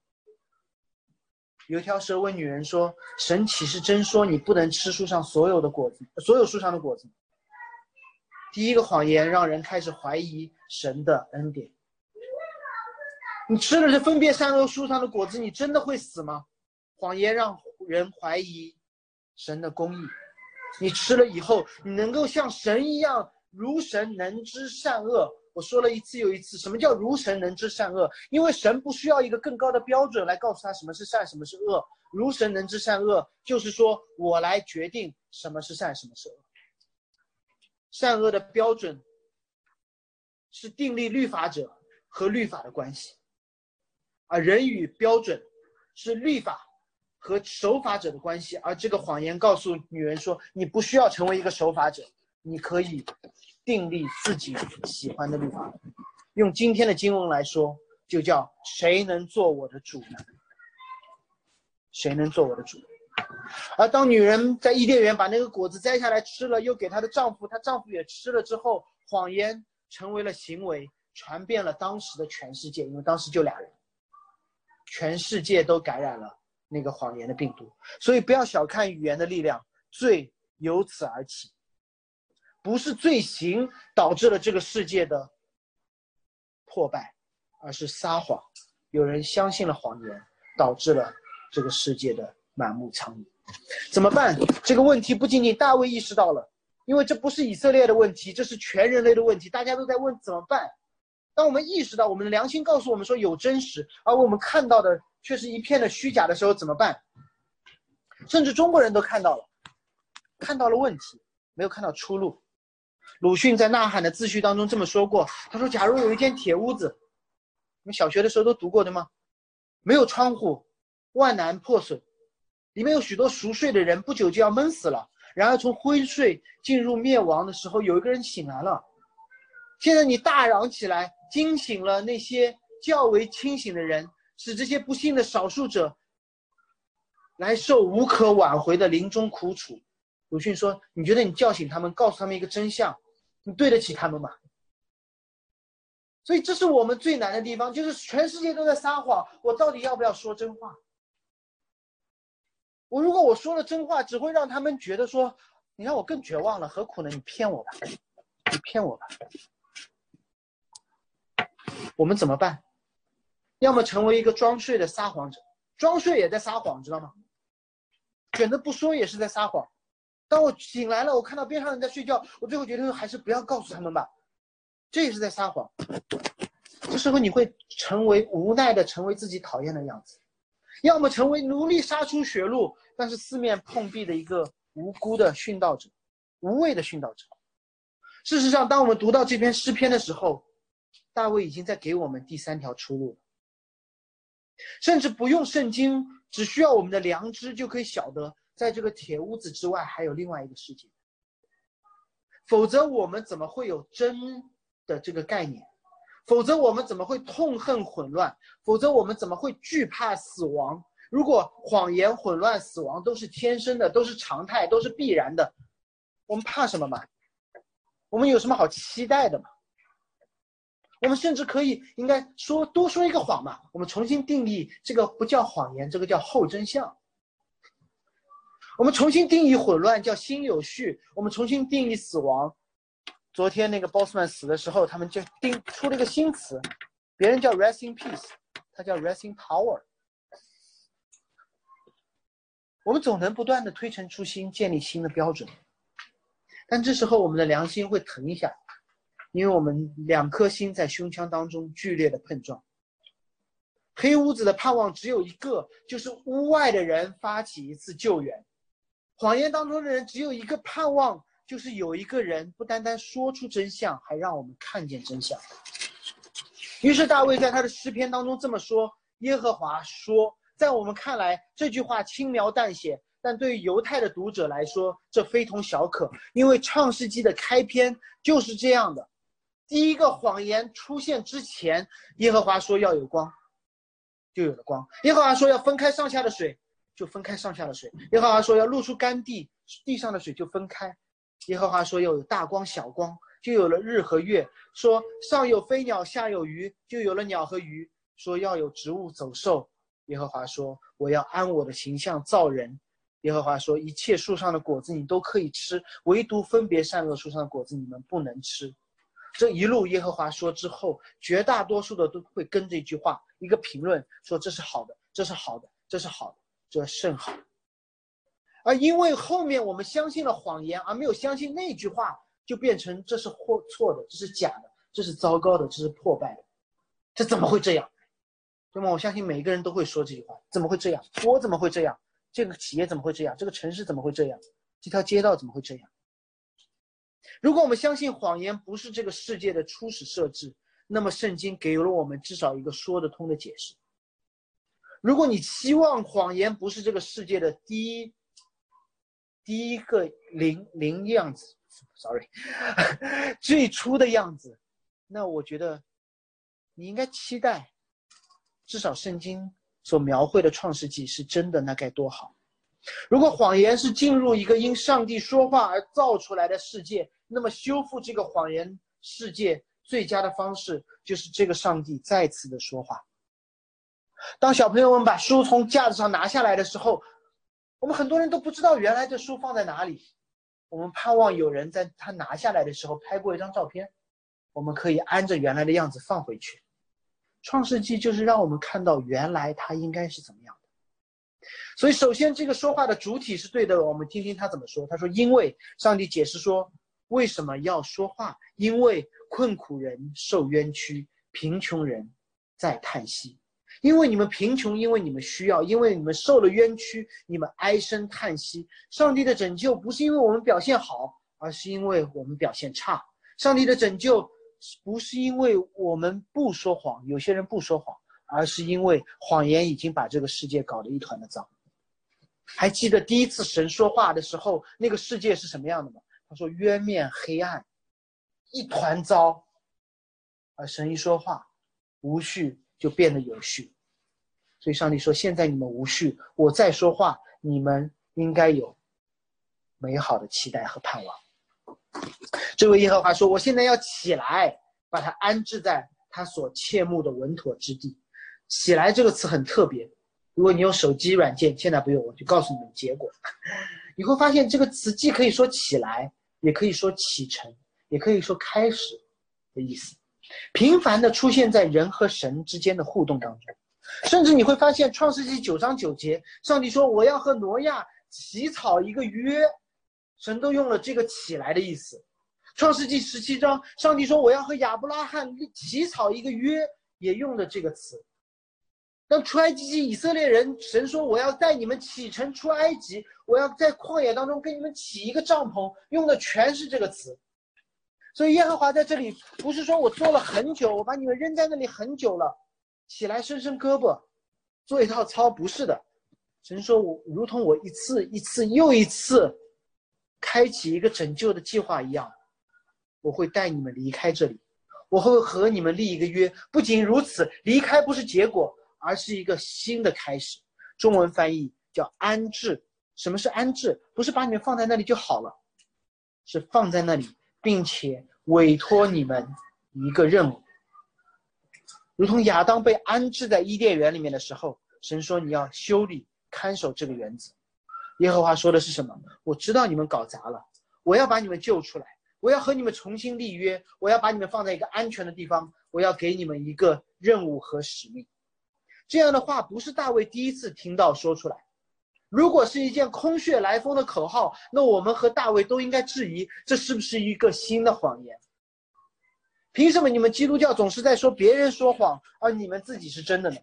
有条蛇问女人说：“神岂是真说你不能吃树上所有的果子，所有树上的果子？”第一个谎言让人开始怀疑神的恩典。你吃了这分别善恶树上的果子，你真的会死吗？谎言让人怀疑神的公义。你吃了以后，你能够像神一样，如神能知善恶。我说了一次又一次，什么叫如神能知善恶？因为神不需要一个更高的标准来告诉他什么是善，什么是恶。如神能知善恶，就是说我来决定什么是善，什么是恶。善恶的标准是订立律法者和律法的关系，而人与标准是律法。和守法者的关系，而这个谎言告诉女人说：“你不需要成为一个守法者，你可以订立自己喜欢的律法。”用今天的经文来说，就叫“谁能做我的主呢？谁能做我的主？”而当女人在伊甸园把那个果子摘下来吃了，又给她的丈夫，她丈夫也吃了之后，谎言成为了行为，传遍了当时的全世界，因为当时就俩人，全世界都感染了那个谎言的病毒。所以不要小看语言的力量，罪由此而起，不是罪行导致了这个世界的破败，而是撒谎，有人相信了谎言，导致了这个世界的满目疮痍。怎么办？这个问题不仅仅大卫意识到了，因为这不是以色列的问题，这是全人类的问题。大家都在问怎么办。当我们意识到我们的良心告诉我们说有真实，而我们看到的却是一片的虚假的时候，怎么办？甚至中国人都看到了，看到了问题，没有看到出路。鲁迅在《呐喊》的自序当中这么说过：“他说，假如有一间铁屋子，你们小学的时候都读过的吗？没有窗户，万难破损。”里面有许多熟睡的人，不久就要闷死了。然而，从昏睡进入灭亡的时候，有一个人醒来了。现在你大嚷起来，惊醒了那些较为清醒的人，使这些不幸的少数者来受无可挽回的临终苦楚。鲁迅说：“你觉得你叫醒他们，告诉他们一个真相，你对得起他们吗？”所以，这是我们最难的地方，就是全世界都在撒谎，我到底要不要说真话？我如果我说了真话，只会让他们觉得说，你让我更绝望了，何苦呢？你骗我吧，你骗我吧。我们怎么办？要么成为一个装睡的撒谎者，装睡也在撒谎，知道吗？选择不说也是在撒谎。当我醒来了，我看到边上人在睡觉，我最后决定还是不要告诉他们吧，这也是在撒谎。这时候你会成为无奈的，成为自己讨厌的样子。要么成为努力杀出血路，但是四面碰壁的一个无辜的殉道者，无谓的殉道者。事实上，当我们读到这篇诗篇的时候，大卫已经在给我们第三条出路了。甚至不用圣经，只需要我们的良知就可以晓得，在这个铁屋子之外还有另外一个世界。否则，我们怎么会有真的这个概念？否则我们怎么会痛恨混乱？否则我们怎么会惧怕死亡？如果谎言、混乱、死亡都是天生的，都是常态，都是必然的，我们怕什么嘛？我们有什么好期待的嘛？我们甚至可以应该说多说一个谎嘛？我们重新定义这个不叫谎言，这个叫后真相。我们重新定义混乱叫心有序，我们重新定义死亡。昨天那个 Bossman 死的时候，他们就定出了一个新词，别人叫 rest in Peace，他叫 rest in Power。我们总能不断的推陈出新，建立新的标准，但这时候我们的良心会疼一下，因为我们两颗心在胸腔当中剧烈的碰撞。黑屋子的盼望只有一个，就是屋外的人发起一次救援；谎言当中的人只有一个盼望。就是有一个人不单单说出真相，还让我们看见真相。于是大卫在他的诗篇当中这么说：“耶和华说，在我们看来，这句话轻描淡写，但对于犹太的读者来说，这非同小可，因为创世纪的开篇就是这样的。第一个谎言出现之前，耶和华说要有光，就有了光；耶和华说要分开上下的水，就分开上下的水；耶和华说要露出干地，地上的水就分开。”耶和华说：“要有大光、小光，就有了日和月。说上有飞鸟，下有鱼，就有了鸟和鱼。说要有植物走兽。耶和华说：我要按我的形象造人。耶和华说：一切树上的果子你都可以吃，唯独分别善恶树上的果子你们不能吃。这一路耶和华说之后，绝大多数的都会跟这句话一个评论说：这是好的，这是好的，这是好的，这甚好。”而因为后面我们相信了谎言，而没有相信那句话，就变成这是或错的，这是假的，这是糟糕的，这是破败的，这怎么会这样？对吗？我相信每一个人都会说这句话：怎么会这样？我怎么会这样？这个企业怎么会这样？这个城市怎么会这样？这条街道怎么会这样？如果我们相信谎言不是这个世界的初始设置，那么圣经给了我们至少一个说得通的解释。如果你期望谎言不是这个世界的第一第一个零零样子，sorry，最初的样子，那我觉得你应该期待，至少圣经所描绘的创世纪是真的，那该多好。如果谎言是进入一个因上帝说话而造出来的世界，那么修复这个谎言世界最佳的方式就是这个上帝再次的说话。当小朋友们把书从架子上拿下来的时候，我们很多人都不知道原来的书放在哪里。我们盼望有人在他拿下来的时候拍过一张照片，我们可以按着原来的样子放回去。创世纪就是让我们看到原来它应该是怎么样。所以，首先这个说话的主体是对的，我们听听他怎么说。他说：“因为上帝解释说，为什么要说话？因为困苦人受冤屈，贫穷人在叹息。”因为你们贫穷，因为你们需要，因为你们受了冤屈，你们唉声叹息。上帝的拯救不是因为我们表现好，而是因为我们表现差。上帝的拯救不是因为我们不说谎，有些人不说谎，而是因为谎言已经把这个世界搞得一团的糟。还记得第一次神说话的时候，那个世界是什么样的吗？他说冤面黑暗，一团糟。而神一说话，无序。就变得有序，所以上帝说：“现在你们无序，我再说话，你们应该有美好的期待和盼望。”这位耶和华说：“我现在要起来，把它安置在他所切慕的稳妥之地。”起来这个词很特别，如果你用手机软件，现在不用，我就告诉你们结果，你会发现这个词既可以说起来，也可以说启程，也可以说开始的意思。频繁的出现在人和神之间的互动当中，甚至你会发现，《创世纪》九章九节，上帝说：“我要和挪亚起草一个约。”神都用了这个“起来”的意思。《创世纪》十七章，上帝说：“我要和亚伯拉罕起草一个约。”也用了这个词。当出埃及记以色列人，神说：“我要带你们启程出埃及，我要在旷野当中给你们起一个帐篷。”用的全是这个词。所以耶和华在这里不是说我做了很久，我把你们扔在那里很久了，起来伸伸胳膊，做一套操，不是的。神说我如同我一次一次又一次开启一个拯救的计划一样，我会带你们离开这里，我会和你们立一个约。不仅如此，离开不是结果，而是一个新的开始。中文翻译叫安置。什么是安置？不是把你们放在那里就好了，是放在那里。并且委托你们一个任务，如同亚当被安置在伊甸园里面的时候，神说你要修理看守这个园子。耶和华说的是什么？我知道你们搞砸了，我要把你们救出来，我要和你们重新立约，我要把你们放在一个安全的地方，我要给你们一个任务和使命。这样的话不是大卫第一次听到说出来。如果是一件空穴来风的口号，那我们和大卫都应该质疑，这是不是一个新的谎言？凭什么你们基督教总是在说别人说谎，而你们自己是真的呢？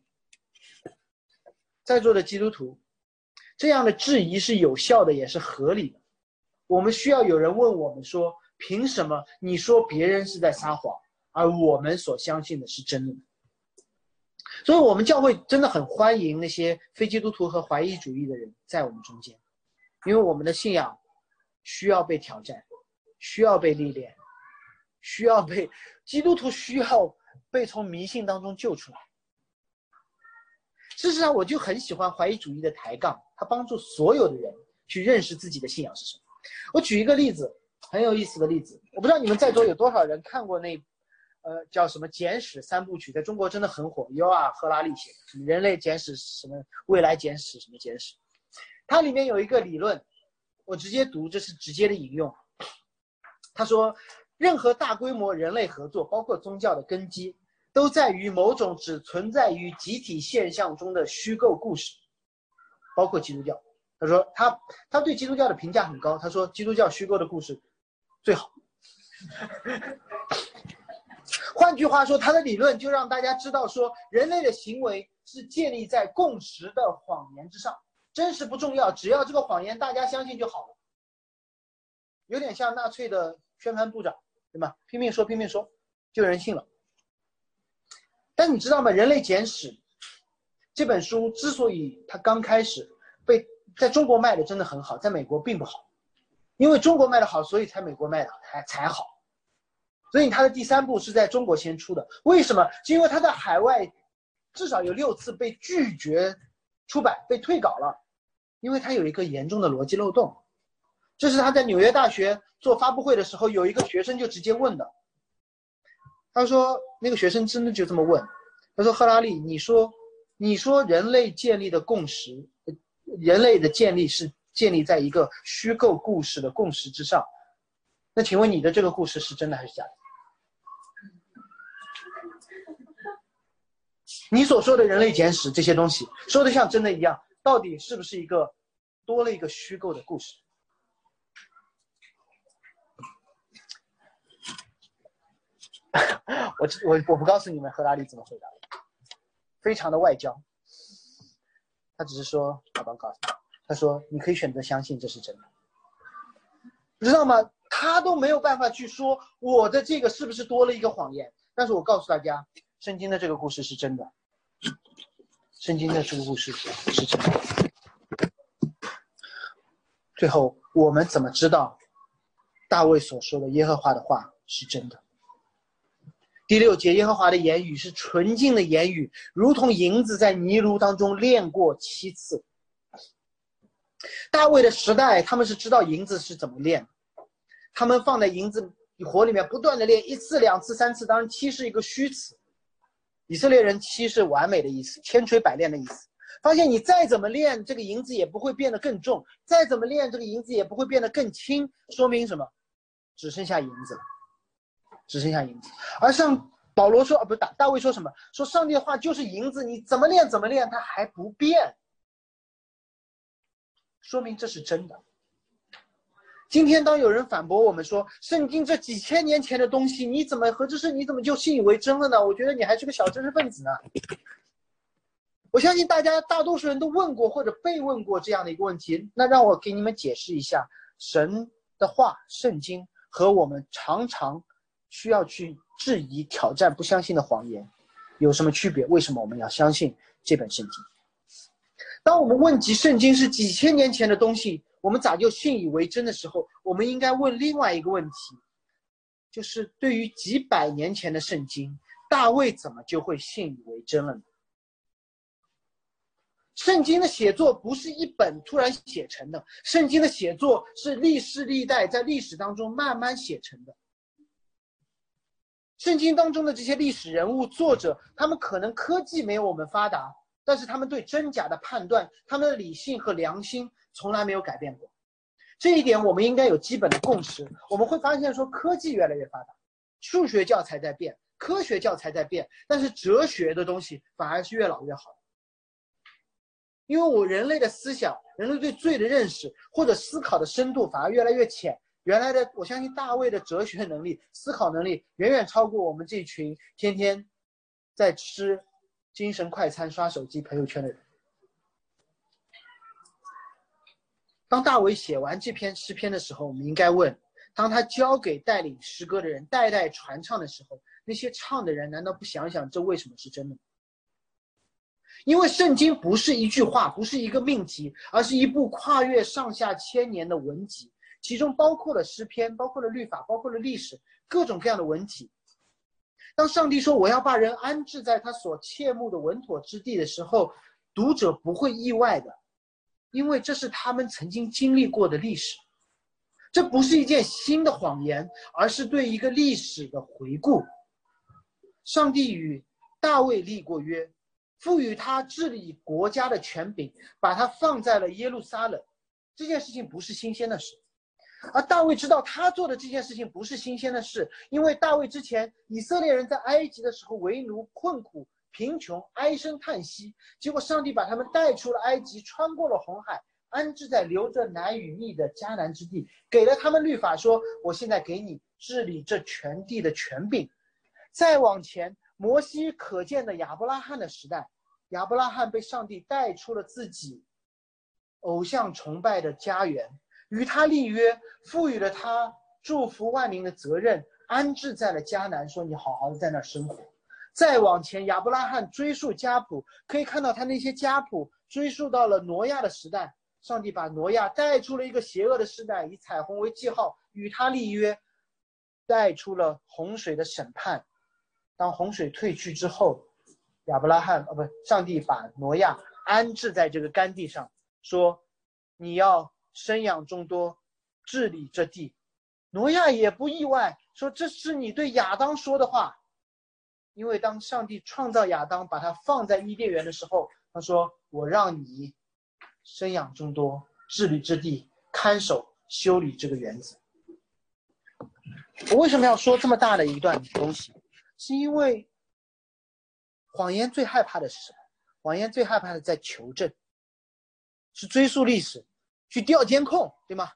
在座的基督徒，这样的质疑是有效的，也是合理的。我们需要有人问我们说：凭什么你说别人是在撒谎，而我们所相信的是真的？所以，我们教会真的很欢迎那些非基督徒和怀疑主义的人在我们中间，因为我们的信仰需要被挑战，需要被历练，需要被基督徒需要被从迷信当中救出来。事实上，我就很喜欢怀疑主义的抬杠，它帮助所有的人去认识自己的信仰是什么。我举一个例子，很有意思的例子，我不知道你们在座有多少人看过那。呃，叫什么《简史三部曲》在中国真的很火，尤尔·赫拉利写的《人类简史》什么《未来简史》什么简史，它里面有一个理论，我直接读，这是直接的引用。他说，任何大规模人类合作，包括宗教的根基，都在于某种只存在于集体现象中的虚构故事，包括基督教。他说，他他对基督教的评价很高，他说基督教虚构的故事最好。换句话说，他的理论就让大家知道，说人类的行为是建立在共识的谎言之上，真实不重要，只要这个谎言大家相信就好了。有点像纳粹的宣传部长，对吗？拼命说，拼命说，就有人信了。但你知道吗？人类简史这本书之所以它刚开始被在中国卖的真的很好，在美国并不好，因为中国卖的好，所以才美国卖的才才好。所以它的第三部是在中国先出的，为什么？是因为它在海外至少有六次被拒绝出版，被退稿了，因为它有一个严重的逻辑漏洞。这是他在纽约大学做发布会的时候，有一个学生就直接问的。他说：“那个学生真的就这么问，他说：‘赫拉利，你说，你说人类建立的共识，人类的建立是建立在一个虚构故事的共识之上。那请问你的这个故事是真的还是假的？你所说的人类简史这些东西说的像真的一样，到底是不是一个多了一个虚构的故事？’” 我我我不告诉你们，赫拉利怎么回答，非常的外交。他只是说，好吧，告诉你，他说你可以选择相信这是真的，知道吗？他都没有办法去说我的这个是不是多了一个谎言。但是我告诉大家，圣经的这个故事是真的，圣经的这个故事是真的。最后，我们怎么知道大卫所说的耶和华的话是真的？第六节，耶和华的言语是纯净的言语，如同银子在泥炉当中炼过七次。大卫的时代，他们是知道银子是怎么炼的，他们放在银子火里面不断的炼，一次、两次、三次。当然，七是一个虚词，以色列人七是完美的意思，千锤百炼的意思。发现你再怎么练，这个银子也不会变得更重；再怎么练，这个银子也不会变得更轻。说明什么？只剩下银子了。只剩下银子，而像保罗说啊，不是大大卫说什么？说上帝的话就是银子，你怎么练怎么练，它还不变，说明这是真的。今天当有人反驳我们说圣经这几千年前的东西，你怎么和这事你怎么就信以为真了呢？我觉得你还是个小知识分子呢。我相信大家大多数人都问过或者被问过这样的一个问题，那让我给你们解释一下神的话，圣经和我们常常。需要去质疑、挑战不相信的谎言，有什么区别？为什么我们要相信这本圣经？当我们问及圣经是几千年前的东西，我们咋就信以为真的时候，我们应该问另外一个问题，就是对于几百年前的圣经，大卫怎么就会信以为真了呢？圣经的写作不是一本突然写成的，圣经的写作是历世历代在历史当中慢慢写成的。圣经当中的这些历史人物、作者，他们可能科技没有我们发达，但是他们对真假的判断，他们的理性和良心从来没有改变过。这一点我们应该有基本的共识。我们会发现，说科技越来越发达，数学教材在变，科学教材在变，但是哲学的东西反而是越老越好。因为我人类的思想、人类对罪的认识或者思考的深度反而越来越浅。原来的，我相信大卫的哲学能力、思考能力远远超过我们这群天天在吃精神快餐、刷手机、朋友圈的人。当大卫写完这篇诗篇的时候，我们应该问：当他交给带领诗歌的人代代传唱的时候，那些唱的人难道不想想这为什么是真的？因为圣经不是一句话，不是一个命题，而是一部跨越上下千年的文集。其中包括了诗篇，包括了律法，包括了历史，各种各样的文体。当上帝说我要把人安置在他所切慕的稳妥之地的时候，读者不会意外的，因为这是他们曾经经历过的历史。这不是一件新的谎言，而是对一个历史的回顾。上帝与大卫立过约，赋予他治理国家的权柄，把他放在了耶路撒冷。这件事情不是新鲜的事。而大卫知道他做的这件事情不是新鲜的事，因为大卫之前以色列人在埃及的时候为奴、困苦、贫穷、唉声叹息，结果上帝把他们带出了埃及，穿过了红海，安置在流着奶与蜜的迦南之地，给了他们律法，说：“我现在给你治理这全地的权柄。”再往前，摩西可见的亚伯拉罕的时代，亚伯拉罕被上帝带出了自己偶像崇拜的家园。与他立约，赋予了他祝福万民的责任，安置在了迦南，说你好好的在那儿生活。再往前，亚伯拉罕追溯家谱，可以看到他那些家谱追溯到了挪亚的时代。上帝把挪亚带出了一个邪恶的时代，以彩虹为记号，与他立约，带出了洪水的审判。当洪水退去之后，亚伯拉罕哦不，上帝把挪亚安置在这个干地上，说：“你要生养众多，治理这地。”挪亚也不意外，说：“这是你对亚当说的话。”因为当上帝创造亚当，把他放在伊甸园的时候，他说：“我让你。”生养众多，治理之地，看守修理这个园子。我为什么要说这么大的一段东西？是因为谎言最害怕的是什么？谎言最害怕的在求证，是追溯历史，去调监控，对吗？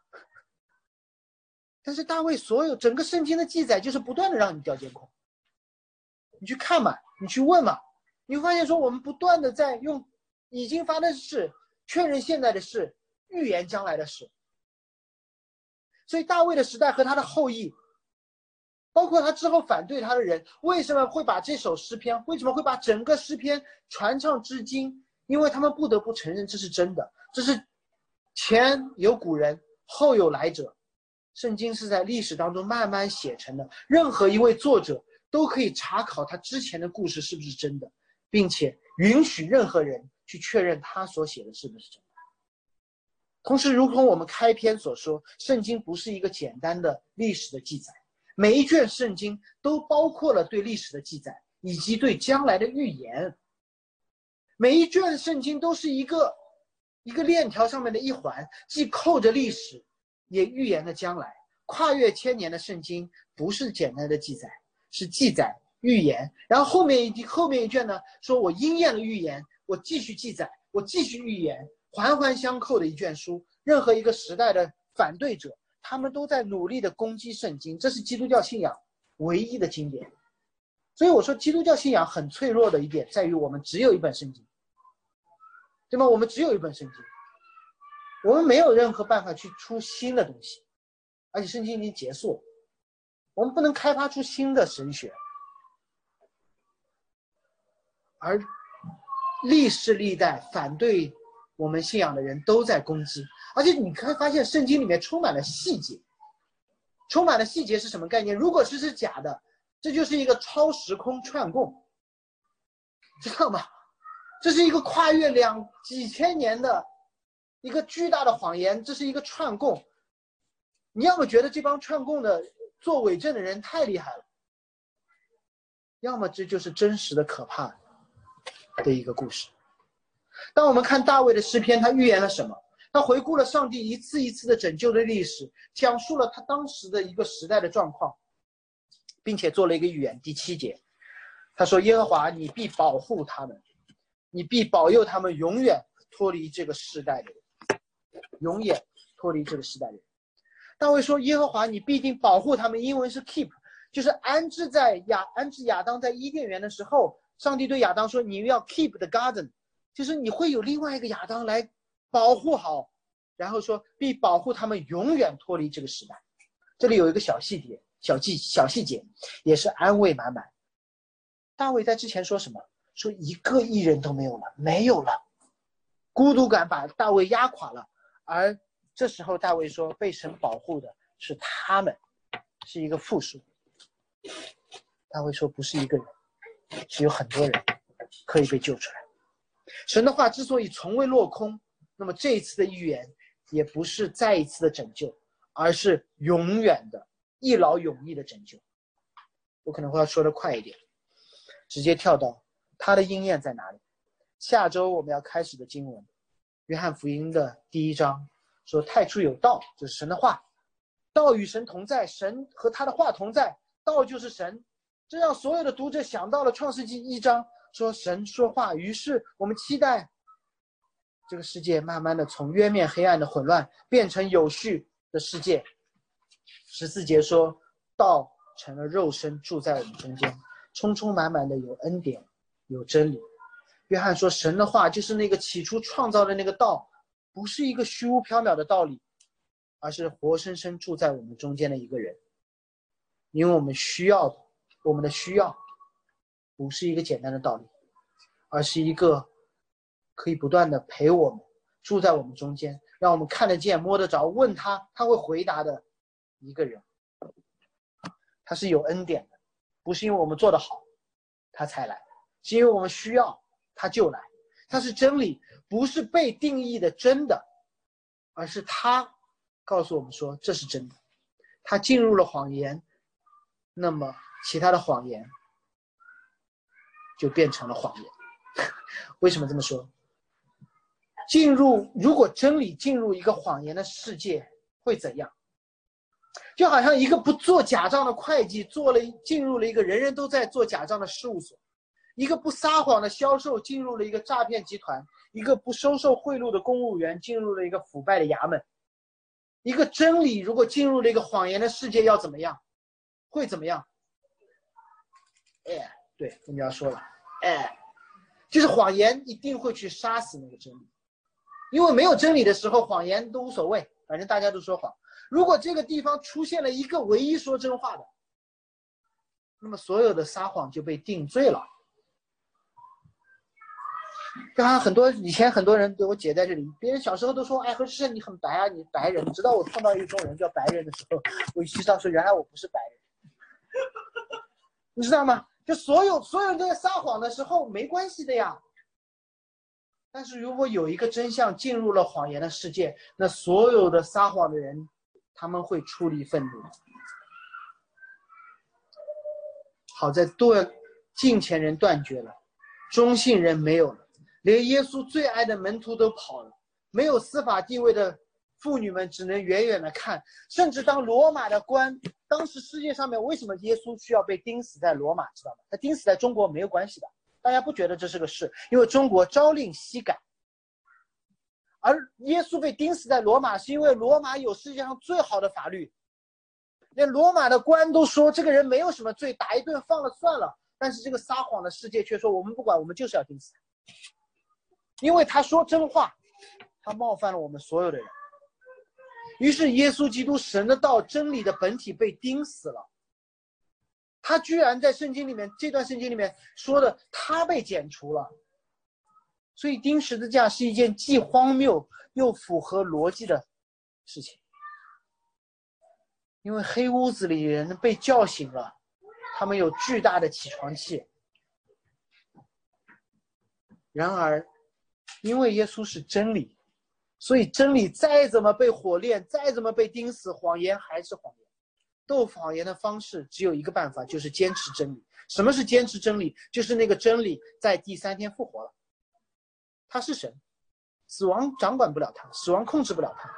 但是大卫所有整个圣经的记载，就是不断的让你调监控。你去看嘛，你去问嘛，你会发现说，我们不断的在用已经发生的事。确认现在的事，预言将来的事。所以大卫的时代和他的后裔，包括他之后反对他的人，为什么会把这首诗篇，为什么会把整个诗篇传唱至今？因为他们不得不承认这是真的，这是前有古人，后有来者。圣经是在历史当中慢慢写成的，任何一位作者都可以查考他之前的故事是不是真的，并且允许任何人。去确认他所写的是不是真的。同时，如同我们开篇所说，圣经不是一个简单的历史的记载，每一卷圣经都包括了对历史的记载以及对将来的预言。每一卷圣经都是一个一个链条上面的一环，既扣着历史，也预言了将来。跨越千年的圣经不是简单的记载，是记载预言。然后后面一后面一卷呢，说我应验了预言。我继续记载，我继续预言，环环相扣的一卷书。任何一个时代的反对者，他们都在努力的攻击圣经，这是基督教信仰唯一的经典。所以我说，基督教信仰很脆弱的一点在于，我们只有一本圣经，对吗？我们只有一本圣经，我们没有任何办法去出新的东西，而且圣经已经结束，我们不能开发出新的神学，而。历世历代反对我们信仰的人都在攻击，而且你可以发现圣经里面充满了细节，充满了细节是什么概念？如果是是假的，这就是一个超时空串供，知道吗？这是一个跨越两几千年的一个巨大的谎言，这是一个串供。你要么觉得这帮串供的做伪证的人太厉害了，要么这就是真实的可怕。的一个故事。当我们看大卫的诗篇，他预言了什么？他回顾了上帝一次一次的拯救的历史，讲述了他当时的一个时代的状况，并且做了一个预言。第七节，他说：“耶和华，你必保护他们，你必保佑他们，永远脱离这个时代的人，永远脱离这个时代的人。”大卫说：“耶和华，你必定保护他们。”英文是 “keep”，就是安置在亚安置亚当在伊甸园的时候。上帝对亚当说：“你要 keep the garden，就是你会有另外一个亚当来保护好，然后说必保护他们永远脱离这个时代。”这里有一个小细节、小细小细节，也是安慰满满。大卫在之前说什么？说一个艺人都没有了，没有了，孤独感把大卫压垮了。而这时候大卫说：“被神保护的是他们，是一个复数。”大卫说：“不是一个人。”是有很多人可以被救出来。神的话之所以从未落空，那么这一次的预言也不是再一次的拯救，而是永远的一劳永逸的拯救。我可能会要说的快一点，直接跳到它的应验在哪里。下周我们要开始的经文，约翰福音的第一章说：“太初有道，就是神的话，道与神同在，神和他的话同在，道就是神。”这让所有的读者想到了《创世纪》一章，说神说话。于是我们期待这个世界慢慢的从渊面黑暗的混乱变成有序的世界。十四节说，道成了肉身住在我们中间，充充满满的有恩典，有真理。约翰说，神的话就是那个起初创造的那个道，不是一个虚无缥缈的道理，而是活生生住在我们中间的一个人，因为我们需要。我们的需要，不是一个简单的道理，而是一个可以不断的陪我们住在我们中间，让我们看得见、摸得着，问他他会回答的一个人。他是有恩典的，不是因为我们做得好，他才来，是因为我们需要他就来。他是真理，不是被定义的真的，而是他告诉我们说这是真的。他进入了谎言，那么其他的谎言就变成了谎言。为什么这么说？进入如果真理进入一个谎言的世界会怎样？就好像一个不做假账的会计做了进入了一个人人都在做假账的事务所，一个不撒谎的销售进入了一个诈骗集团，一个不收受贿赂的公务员进入了一个腐败的衙门。一个真理如果进入了一个谎言的世界，要怎么样？会怎么样？哎，对，我们要说了，哎，就是谎言一定会去杀死那个真理，因为没有真理的时候，谎言都无所谓，反正大家都说谎。如果这个地方出现了一个唯一说真话的，那么所有的撒谎就被定罪了。刚刚很多以前很多人对我姐在这里，别人小时候都说：“哎，何志胜你很白啊，你白人。”直到我碰到一种人叫白人的时候，我知道说原来我不是白人，你知道吗？就所有所有人都在撒谎的时候没关系的呀。但是如果有一个真相进入了谎言的世界，那所有的撒谎的人他们会出离愤怒。好在断近前人断绝了，中性人没有了。连耶稣最爱的门徒都跑了，没有司法地位的妇女们只能远远的看。甚至当罗马的官，当时世界上面为什么耶稣需要被钉死在罗马？知道吗？他钉死在中国没有关系的，大家不觉得这是个事，因为中国朝令夕改。而耶稣被钉死在罗马，是因为罗马有世界上最好的法律，连罗马的官都说这个人没有什么罪，打一顿放了算了。但是这个撒谎的世界却说我们不管，我们就是要钉死他。因为他说真话，他冒犯了我们所有的人。于是耶稣基督神的道真理的本体被钉死了。他居然在圣经里面这段圣经里面说的他被剪除了。所以钉十字架是一件既荒谬又符合逻辑的事情。因为黑屋子里人被叫醒了，他们有巨大的起床气。然而。因为耶稣是真理，所以真理再怎么被火炼，再怎么被钉死，谎言还是谎言。斗谎言的方式只有一个办法，就是坚持真理。什么是坚持真理？就是那个真理在第三天复活了。他是神，死亡掌管不了他，死亡控制不了他。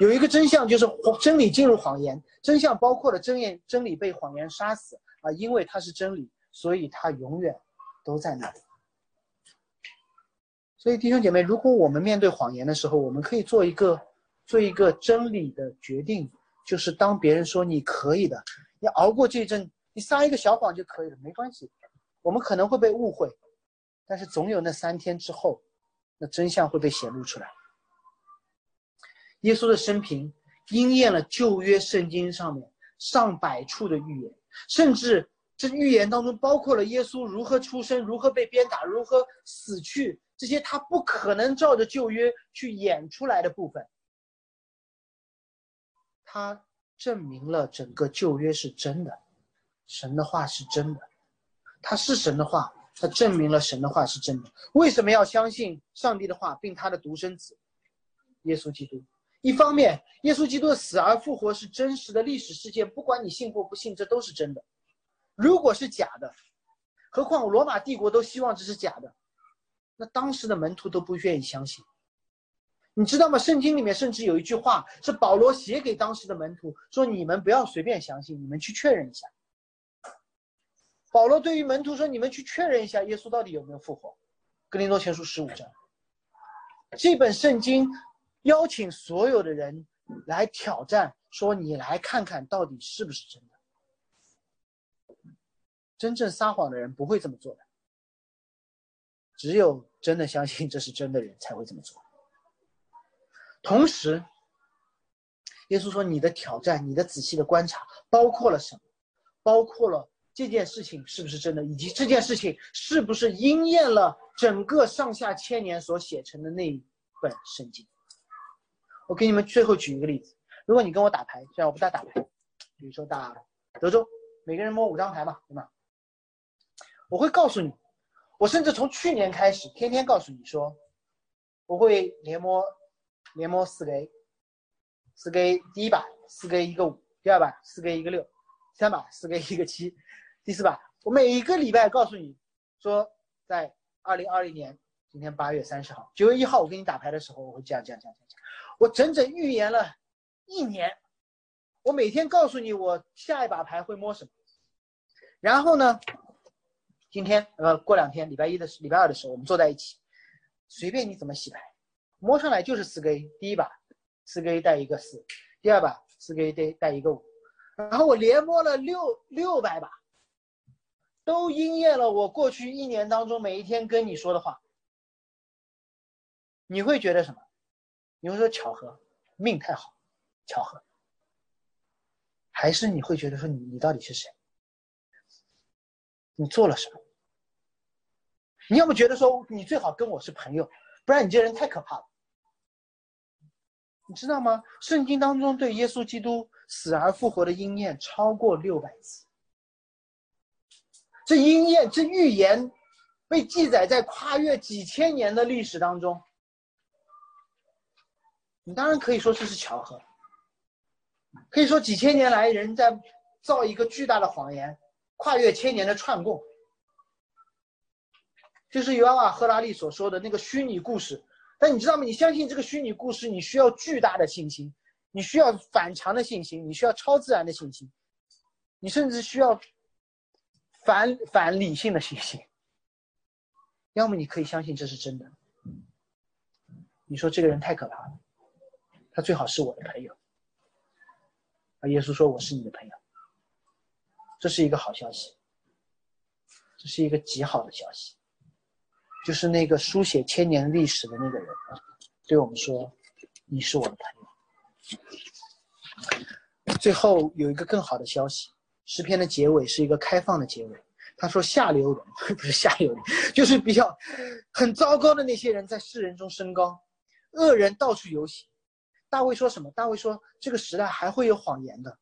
有一个真相，就是真理进入谎言。真相包括了真言，真理被谎言杀死啊！因为它是真理，所以它永远都在那里。所以弟兄姐妹，如果我们面对谎言的时候，我们可以做一个做一个真理的决定，就是当别人说你可以的，你熬过这一阵，你撒一个小谎就可以了，没关系。我们可能会被误会，但是总有那三天之后，那真相会被显露出来。耶稣的生平应验了旧约圣经上面上百处的预言，甚至这预言当中包括了耶稣如何出生、如何被鞭打、如何死去。这些他不可能照着旧约去演出来的部分，他证明了整个旧约是真的，神的话是真的，他是神的话，他证明了神的话是真的。为什么要相信上帝的话，并他的独生子耶稣基督？一方面，耶稣基督的死而复活是真实的历史事件，不管你信或不信，这都是真的。如果是假的，何况罗马帝国都希望这是假的。那当时的门徒都不愿意相信，你知道吗？圣经里面甚至有一句话是保罗写给当时的门徒，说你们不要随便相信，你们去确认一下。保罗对于门徒说：“你们去确认一下耶稣到底有没有复活。”格林多前书十五章，这本圣经邀请所有的人来挑战，说你来看看到底是不是真的。真正撒谎的人不会这么做的。只有真的相信这是真的人才会这么做。同时，耶稣说：“你的挑战，你的仔细的观察，包括了什么？包括了这件事情是不是真的，以及这件事情是不是应验了整个上下千年所写成的那一本圣经。我给你们最后举一个例子：如果你跟我打牌，虽然我不大打牌，比如说打德州，每个人摸五张牌嘛，对吗？我会告诉你，我甚至从去年开始，天天告诉你说，我会连摸连摸四个 A，四个 A，第一把四个 A 一个五，第二把四个 A 一个六，第三把四个 A 一个七，第四把我每一个礼拜告诉你说，在二零二零年今天八月三十号九月一号我给你打牌的时候，我会这样这样这样这样，我整整预言了一年，我每天告诉你我下一把牌会摸什么，然后呢？今天呃，过两天礼拜一的礼拜二的时候，我们坐在一起，随便你怎么洗牌，摸上来就是四个 A，第一把四个 A 带一个四，第二把四个 A 带带一个五，然后我连摸了六六百把，都应验了我过去一年当中每一天跟你说的话。你会觉得什么？你会说巧合，命太好，巧合，还是你会觉得说你你到底是谁？你做了什么？你要么觉得说你最好跟我是朋友，不然你这人太可怕了。你知道吗？圣经当中对耶稣基督死而复活的应验超过六百次，这应验这预言被记载在跨越几千年的历史当中。你当然可以说这是巧合，可以说几千年来人在造一个巨大的谎言，跨越千年的串供。就是尤瓦赫拉利所说的那个虚拟故事，但你知道吗？你相信这个虚拟故事，你需要巨大的信心，你需要反常的信心，你需要超自然的信心，你甚至需要反反理性的信心。要么你可以相信这是真的，你说这个人太可怕了，他最好是我的朋友。而耶稣说我是你的朋友，这是一个好消息，这是一个极好的消息。就是那个书写千年历史的那个人啊，对我们说：“你是我的朋友。”最后有一个更好的消息，诗篇的结尾是一个开放的结尾。他说：“下流人 不是下流人，就是比较很糟糕的那些人在世人中升高，恶人到处游行。”大卫说什么？大卫说：“这个时代还会有谎言的，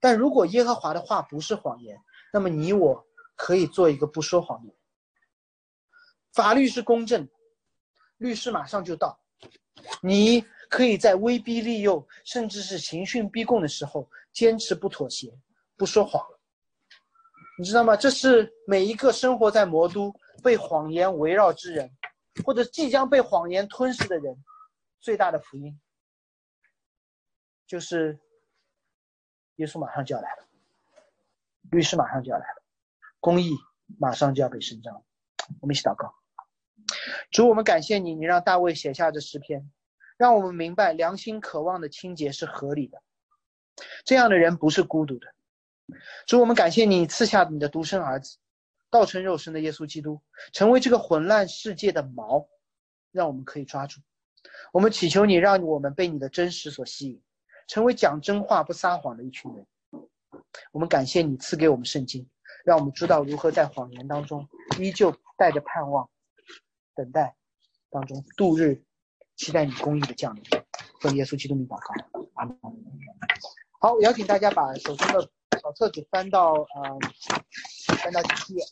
但如果耶和华的话不是谎言，那么你我可以做一个不说谎的人。”法律是公正，律师马上就到。你可以在威逼利诱，甚至是刑讯逼供的时候，坚持不妥协，不说谎。你知道吗？这是每一个生活在魔都、被谎言围绕之人，或者即将被谎言吞噬的人，最大的福音，就是耶稣马上就要来了，律师马上就要来了，公义马上就要被伸张。我们一起祷告。主，我们感谢你，你让大卫写下这诗篇，让我们明白良心渴望的清洁是合理的。这样的人不是孤独的。主，我们感谢你赐下你的独生儿子，道成肉身的耶稣基督，成为这个混乱世界的锚，让我们可以抓住。我们祈求你，让我们被你的真实所吸引，成为讲真话不撒谎的一群人。我们感谢你赐给我们圣经，让我们知道如何在谎言当中依旧带着盼望。等待当中度日，期待你公义的降临。奉耶稣基督名祷告，阿门。好，邀请大家把手中的小册子翻到呃，翻到第七页。